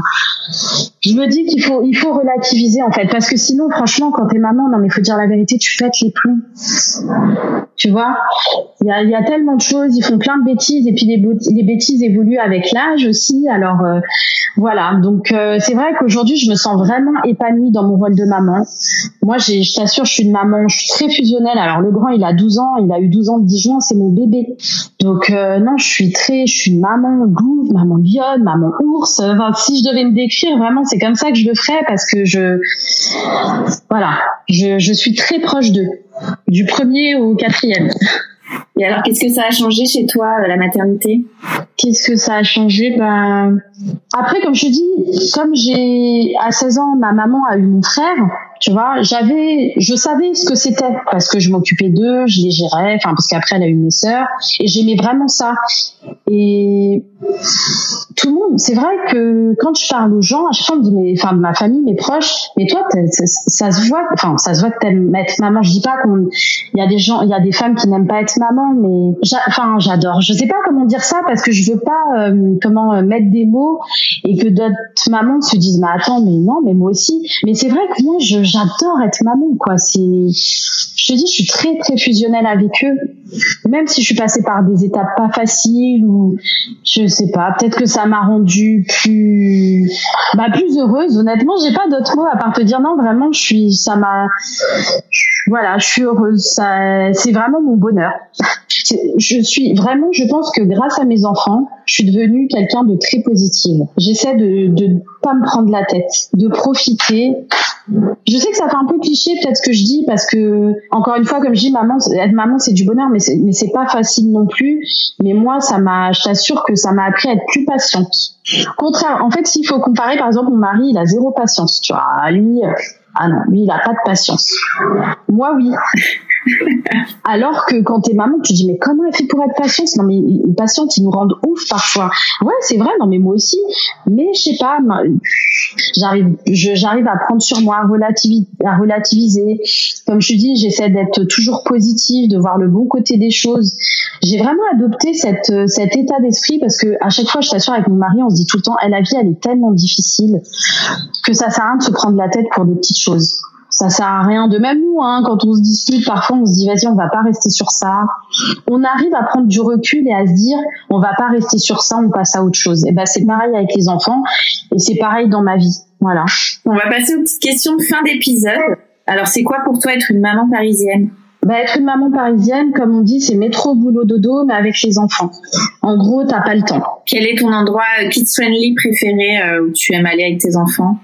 je me dis qu'il faut, il faut relativiser en fait, parce que sinon, franchement, quand t'es maman, non mais faut dire la vérité, tu pètes les plombs. Tu vois, il y a, y a tellement de choses, ils font plein de bêtises et puis les, les bêtises évoluent avec l'âge aussi. Alors euh, voilà, donc euh, c'est vrai qu'aujourd'hui, je me sens vraiment épanouie dans mon rôle de maman. Moi, je t'assure, je suis une maman, je suis très fusionnelle. Alors le grand, il a 12 ans, il a eu 12 ans de 10 juin, c'est mon bébé. Donc euh, non, je suis très, je suis maman louve, maman lionne, maman ours. Enfin, si je devais me décrire, vraiment, c'est comme ça que je le ferais parce que je, voilà, je, je suis très proche d'eux, du premier au quatrième. Et alors, qu'est-ce que ça a changé chez toi, euh, la maternité? Qu'est-ce que ça a changé? Ben après, comme je dis, comme j'ai à 16 ans, ma maman a eu mon frère tu vois j'avais je savais ce que c'était parce que je m'occupais d'eux je les gérais enfin parce qu'après elle a eu mes sœurs et j'aimais vraiment ça. Et tout le monde c'est vrai que quand je parle aux gens à chaque fois on me enfin de ma famille mes proches mais toi ça, se voit enfin ça se voit que t'aimes être maman. Je dis pas qu'on il y a des gens il y a des femmes qui n'aiment pas être maman mais enfin j'adore. Je sais pas comment dire ça parce que je veux pas euh, comment euh, mettre des mots et que d'autres mamans se disent mais attends mais non mais moi aussi. Mais c'est vrai que moi je j'adore être maman, quoi. C'est, je te dis, je suis très très fusionnelle avec eux, même si je suis passée par des étapes pas faciles ou je sais pas. Peut-être que ça m'a rendu rendue plus, bah, plus heureuse. Honnêtement, j'ai pas d'autres mots à part te dire non, vraiment, je suis, ça m'a, voilà, je suis heureuse. Ça, c'est vraiment mon bonheur. Je suis vraiment, je pense que grâce à mes enfants, je suis devenue quelqu'un de très positive. J'essaie de, de pas me prendre la tête, de profiter. Sais que ça fait un peu cliché peut-être ce que je dis parce que encore une fois comme je dis maman être maman c'est du bonheur mais c'est mais c'est pas facile non plus mais moi ça m'a je t'assure que ça m'a appris à être plus patiente. Contraire en fait s'il faut comparer par exemple mon mari il a zéro patience tu vois lui ah non lui il a pas de patience. Moi oui. Alors que quand t'es maman, tu te dis mais comment elle fait pour être patiente? Non mais patiente, ils nous rendent ouf parfois. Ouais, c'est vrai. Non mais moi aussi. Mais je sais pas, j'arrive, à prendre sur moi, à relativiser. Comme je te dis, j'essaie d'être toujours positive, de voir le bon côté des choses. J'ai vraiment adopté cet état d'esprit parce que à chaque fois, je t'assure, avec mon mari, on se dit tout le temps, eh, la vie, elle est tellement difficile que ça sert à rien de se prendre la tête pour des petites choses ça sert à rien. De même nous, hein, quand on se dispute, parfois on se dit vas-y, on va pas rester sur ça. On arrive à prendre du recul et à se dire on va pas rester sur ça, on passe à autre chose. Et ben c'est pareil avec les enfants et c'est pareil dans ma vie. Voilà. On va passer aux petites questions de fin d'épisode. Alors c'est quoi pour toi être une maman parisienne? Bah, être une maman parisienne, comme on dit, c'est métro, boulot, dodo, mais avec les enfants. En gros, t'as pas le temps. Quel est ton endroit kids friendly préféré euh, où tu aimes aller avec tes enfants?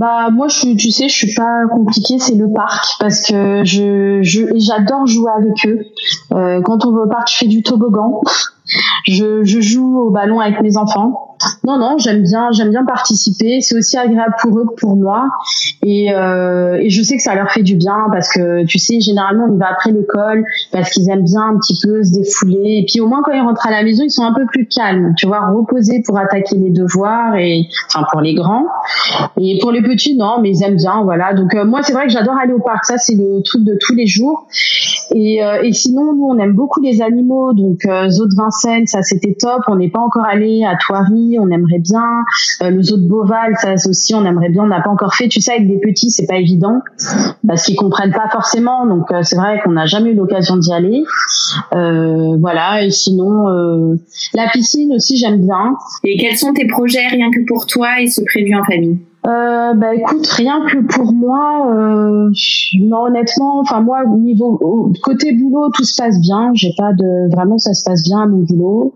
Bah moi je tu sais je suis pas compliquée c'est le parc parce que je je j'adore jouer avec eux. Euh, quand on va au parc je fais du toboggan. Je, je joue au ballon avec mes enfants. Non, non, j'aime bien, j'aime bien participer. C'est aussi agréable pour eux que pour moi. Et, euh, et je sais que ça leur fait du bien parce que tu sais, généralement on y va après l'école parce qu'ils aiment bien un petit peu se défouler. Et puis au moins quand ils rentrent à la maison, ils sont un peu plus calmes, tu vois, reposés pour attaquer les devoirs et enfin pour les grands. Et pour les petits, non, mais ils aiment bien, voilà. Donc euh, moi c'est vrai que j'adore aller au parc. Ça c'est le truc de tous les jours. Et, euh, et sinon nous on aime beaucoup les animaux, donc Zoo de Vincennes, ça c'était top. On n'est pas encore allé à Thoiry on aimerait bien. Euh, le zoo de Beauval, ça aussi, on aimerait bien. On n'a pas encore fait. Tu sais, avec des petits, c'est pas évident parce qu'ils comprennent pas forcément. Donc euh, c'est vrai qu'on n'a jamais eu l'occasion d'y aller. Euh, voilà. Et sinon, la piscine aussi, j'aime bien. Et quels sont tes projets rien que pour toi et ce prévu en famille? Euh, bah écoute, rien que pour moi, euh, non honnêtement, enfin moi au niveau côté boulot tout se passe bien. J'ai pas de vraiment ça se passe bien à mon boulot.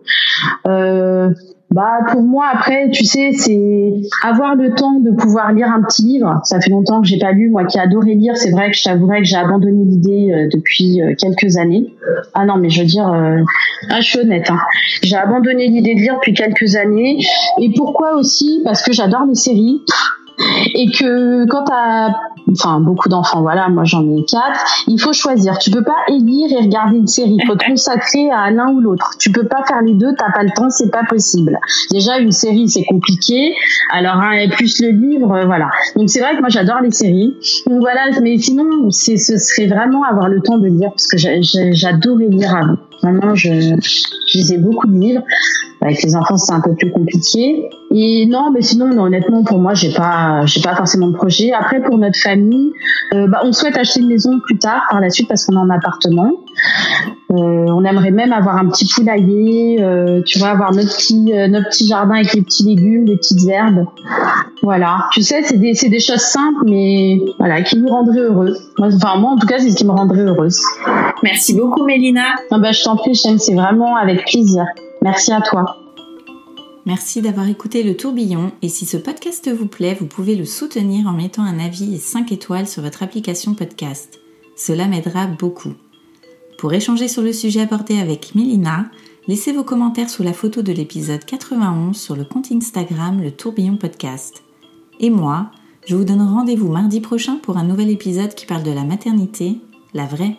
Euh, bah pour moi après tu sais c'est avoir le temps de pouvoir lire un petit livre. Ça fait longtemps que j'ai pas lu moi qui adorais lire. C'est vrai que je t'avouerais que j'ai abandonné l'idée euh, depuis euh, quelques années. Ah non mais je veux dire euh, ah. Hein. J'ai abandonné l'idée de lire depuis quelques années. Et pourquoi aussi? Parce que j'adore les séries et que quand t'as enfin beaucoup d'enfants, voilà, moi j'en ai quatre, il faut choisir. Tu peux pas élire et regarder une série, il faut te consacrer à l'un ou l'autre. Tu peux pas faire les deux, t'as pas le temps, c'est pas possible. Déjà une série c'est compliqué, alors hein, plus le livre, euh, voilà. Donc c'est vrai que moi j'adore les séries. Donc voilà, mais sinon c'est ce serait vraiment avoir le temps de lire parce que j'adorais lire avant. Vraiment, je, je lisais beaucoup de livres. Avec les enfants, c'est un peu plus compliqué. Et non, mais sinon, honnêtement, pour moi, j'ai pas, j'ai pas forcément de projet. Après, pour notre famille, euh, bah, on souhaite acheter une maison plus tard, par la suite, parce qu'on est en appartement. Euh, on aimerait même avoir un petit poulailler, euh, tu vois, avoir notre petit, notre petit jardin avec les petits légumes, les petites herbes. Voilà. Tu sais, c'est des, c'est des choses simples, mais voilà, qui nous rendraient heureux. Moi, enfin, moi, en tout cas, c'est ce qui me rendrait heureuse. Merci beaucoup, Mélina. Ah bah, je t'en prie, Chen, c'est vraiment avec plaisir. Merci à toi. Merci d'avoir écouté le tourbillon et si ce podcast vous plaît, vous pouvez le soutenir en mettant un avis et 5 étoiles sur votre application podcast. Cela m'aidera beaucoup. Pour échanger sur le sujet abordé avec Mélina, laissez vos commentaires sous la photo de l'épisode 91 sur le compte Instagram Le Tourbillon Podcast. Et moi, je vous donne rendez-vous mardi prochain pour un nouvel épisode qui parle de la maternité, la vraie.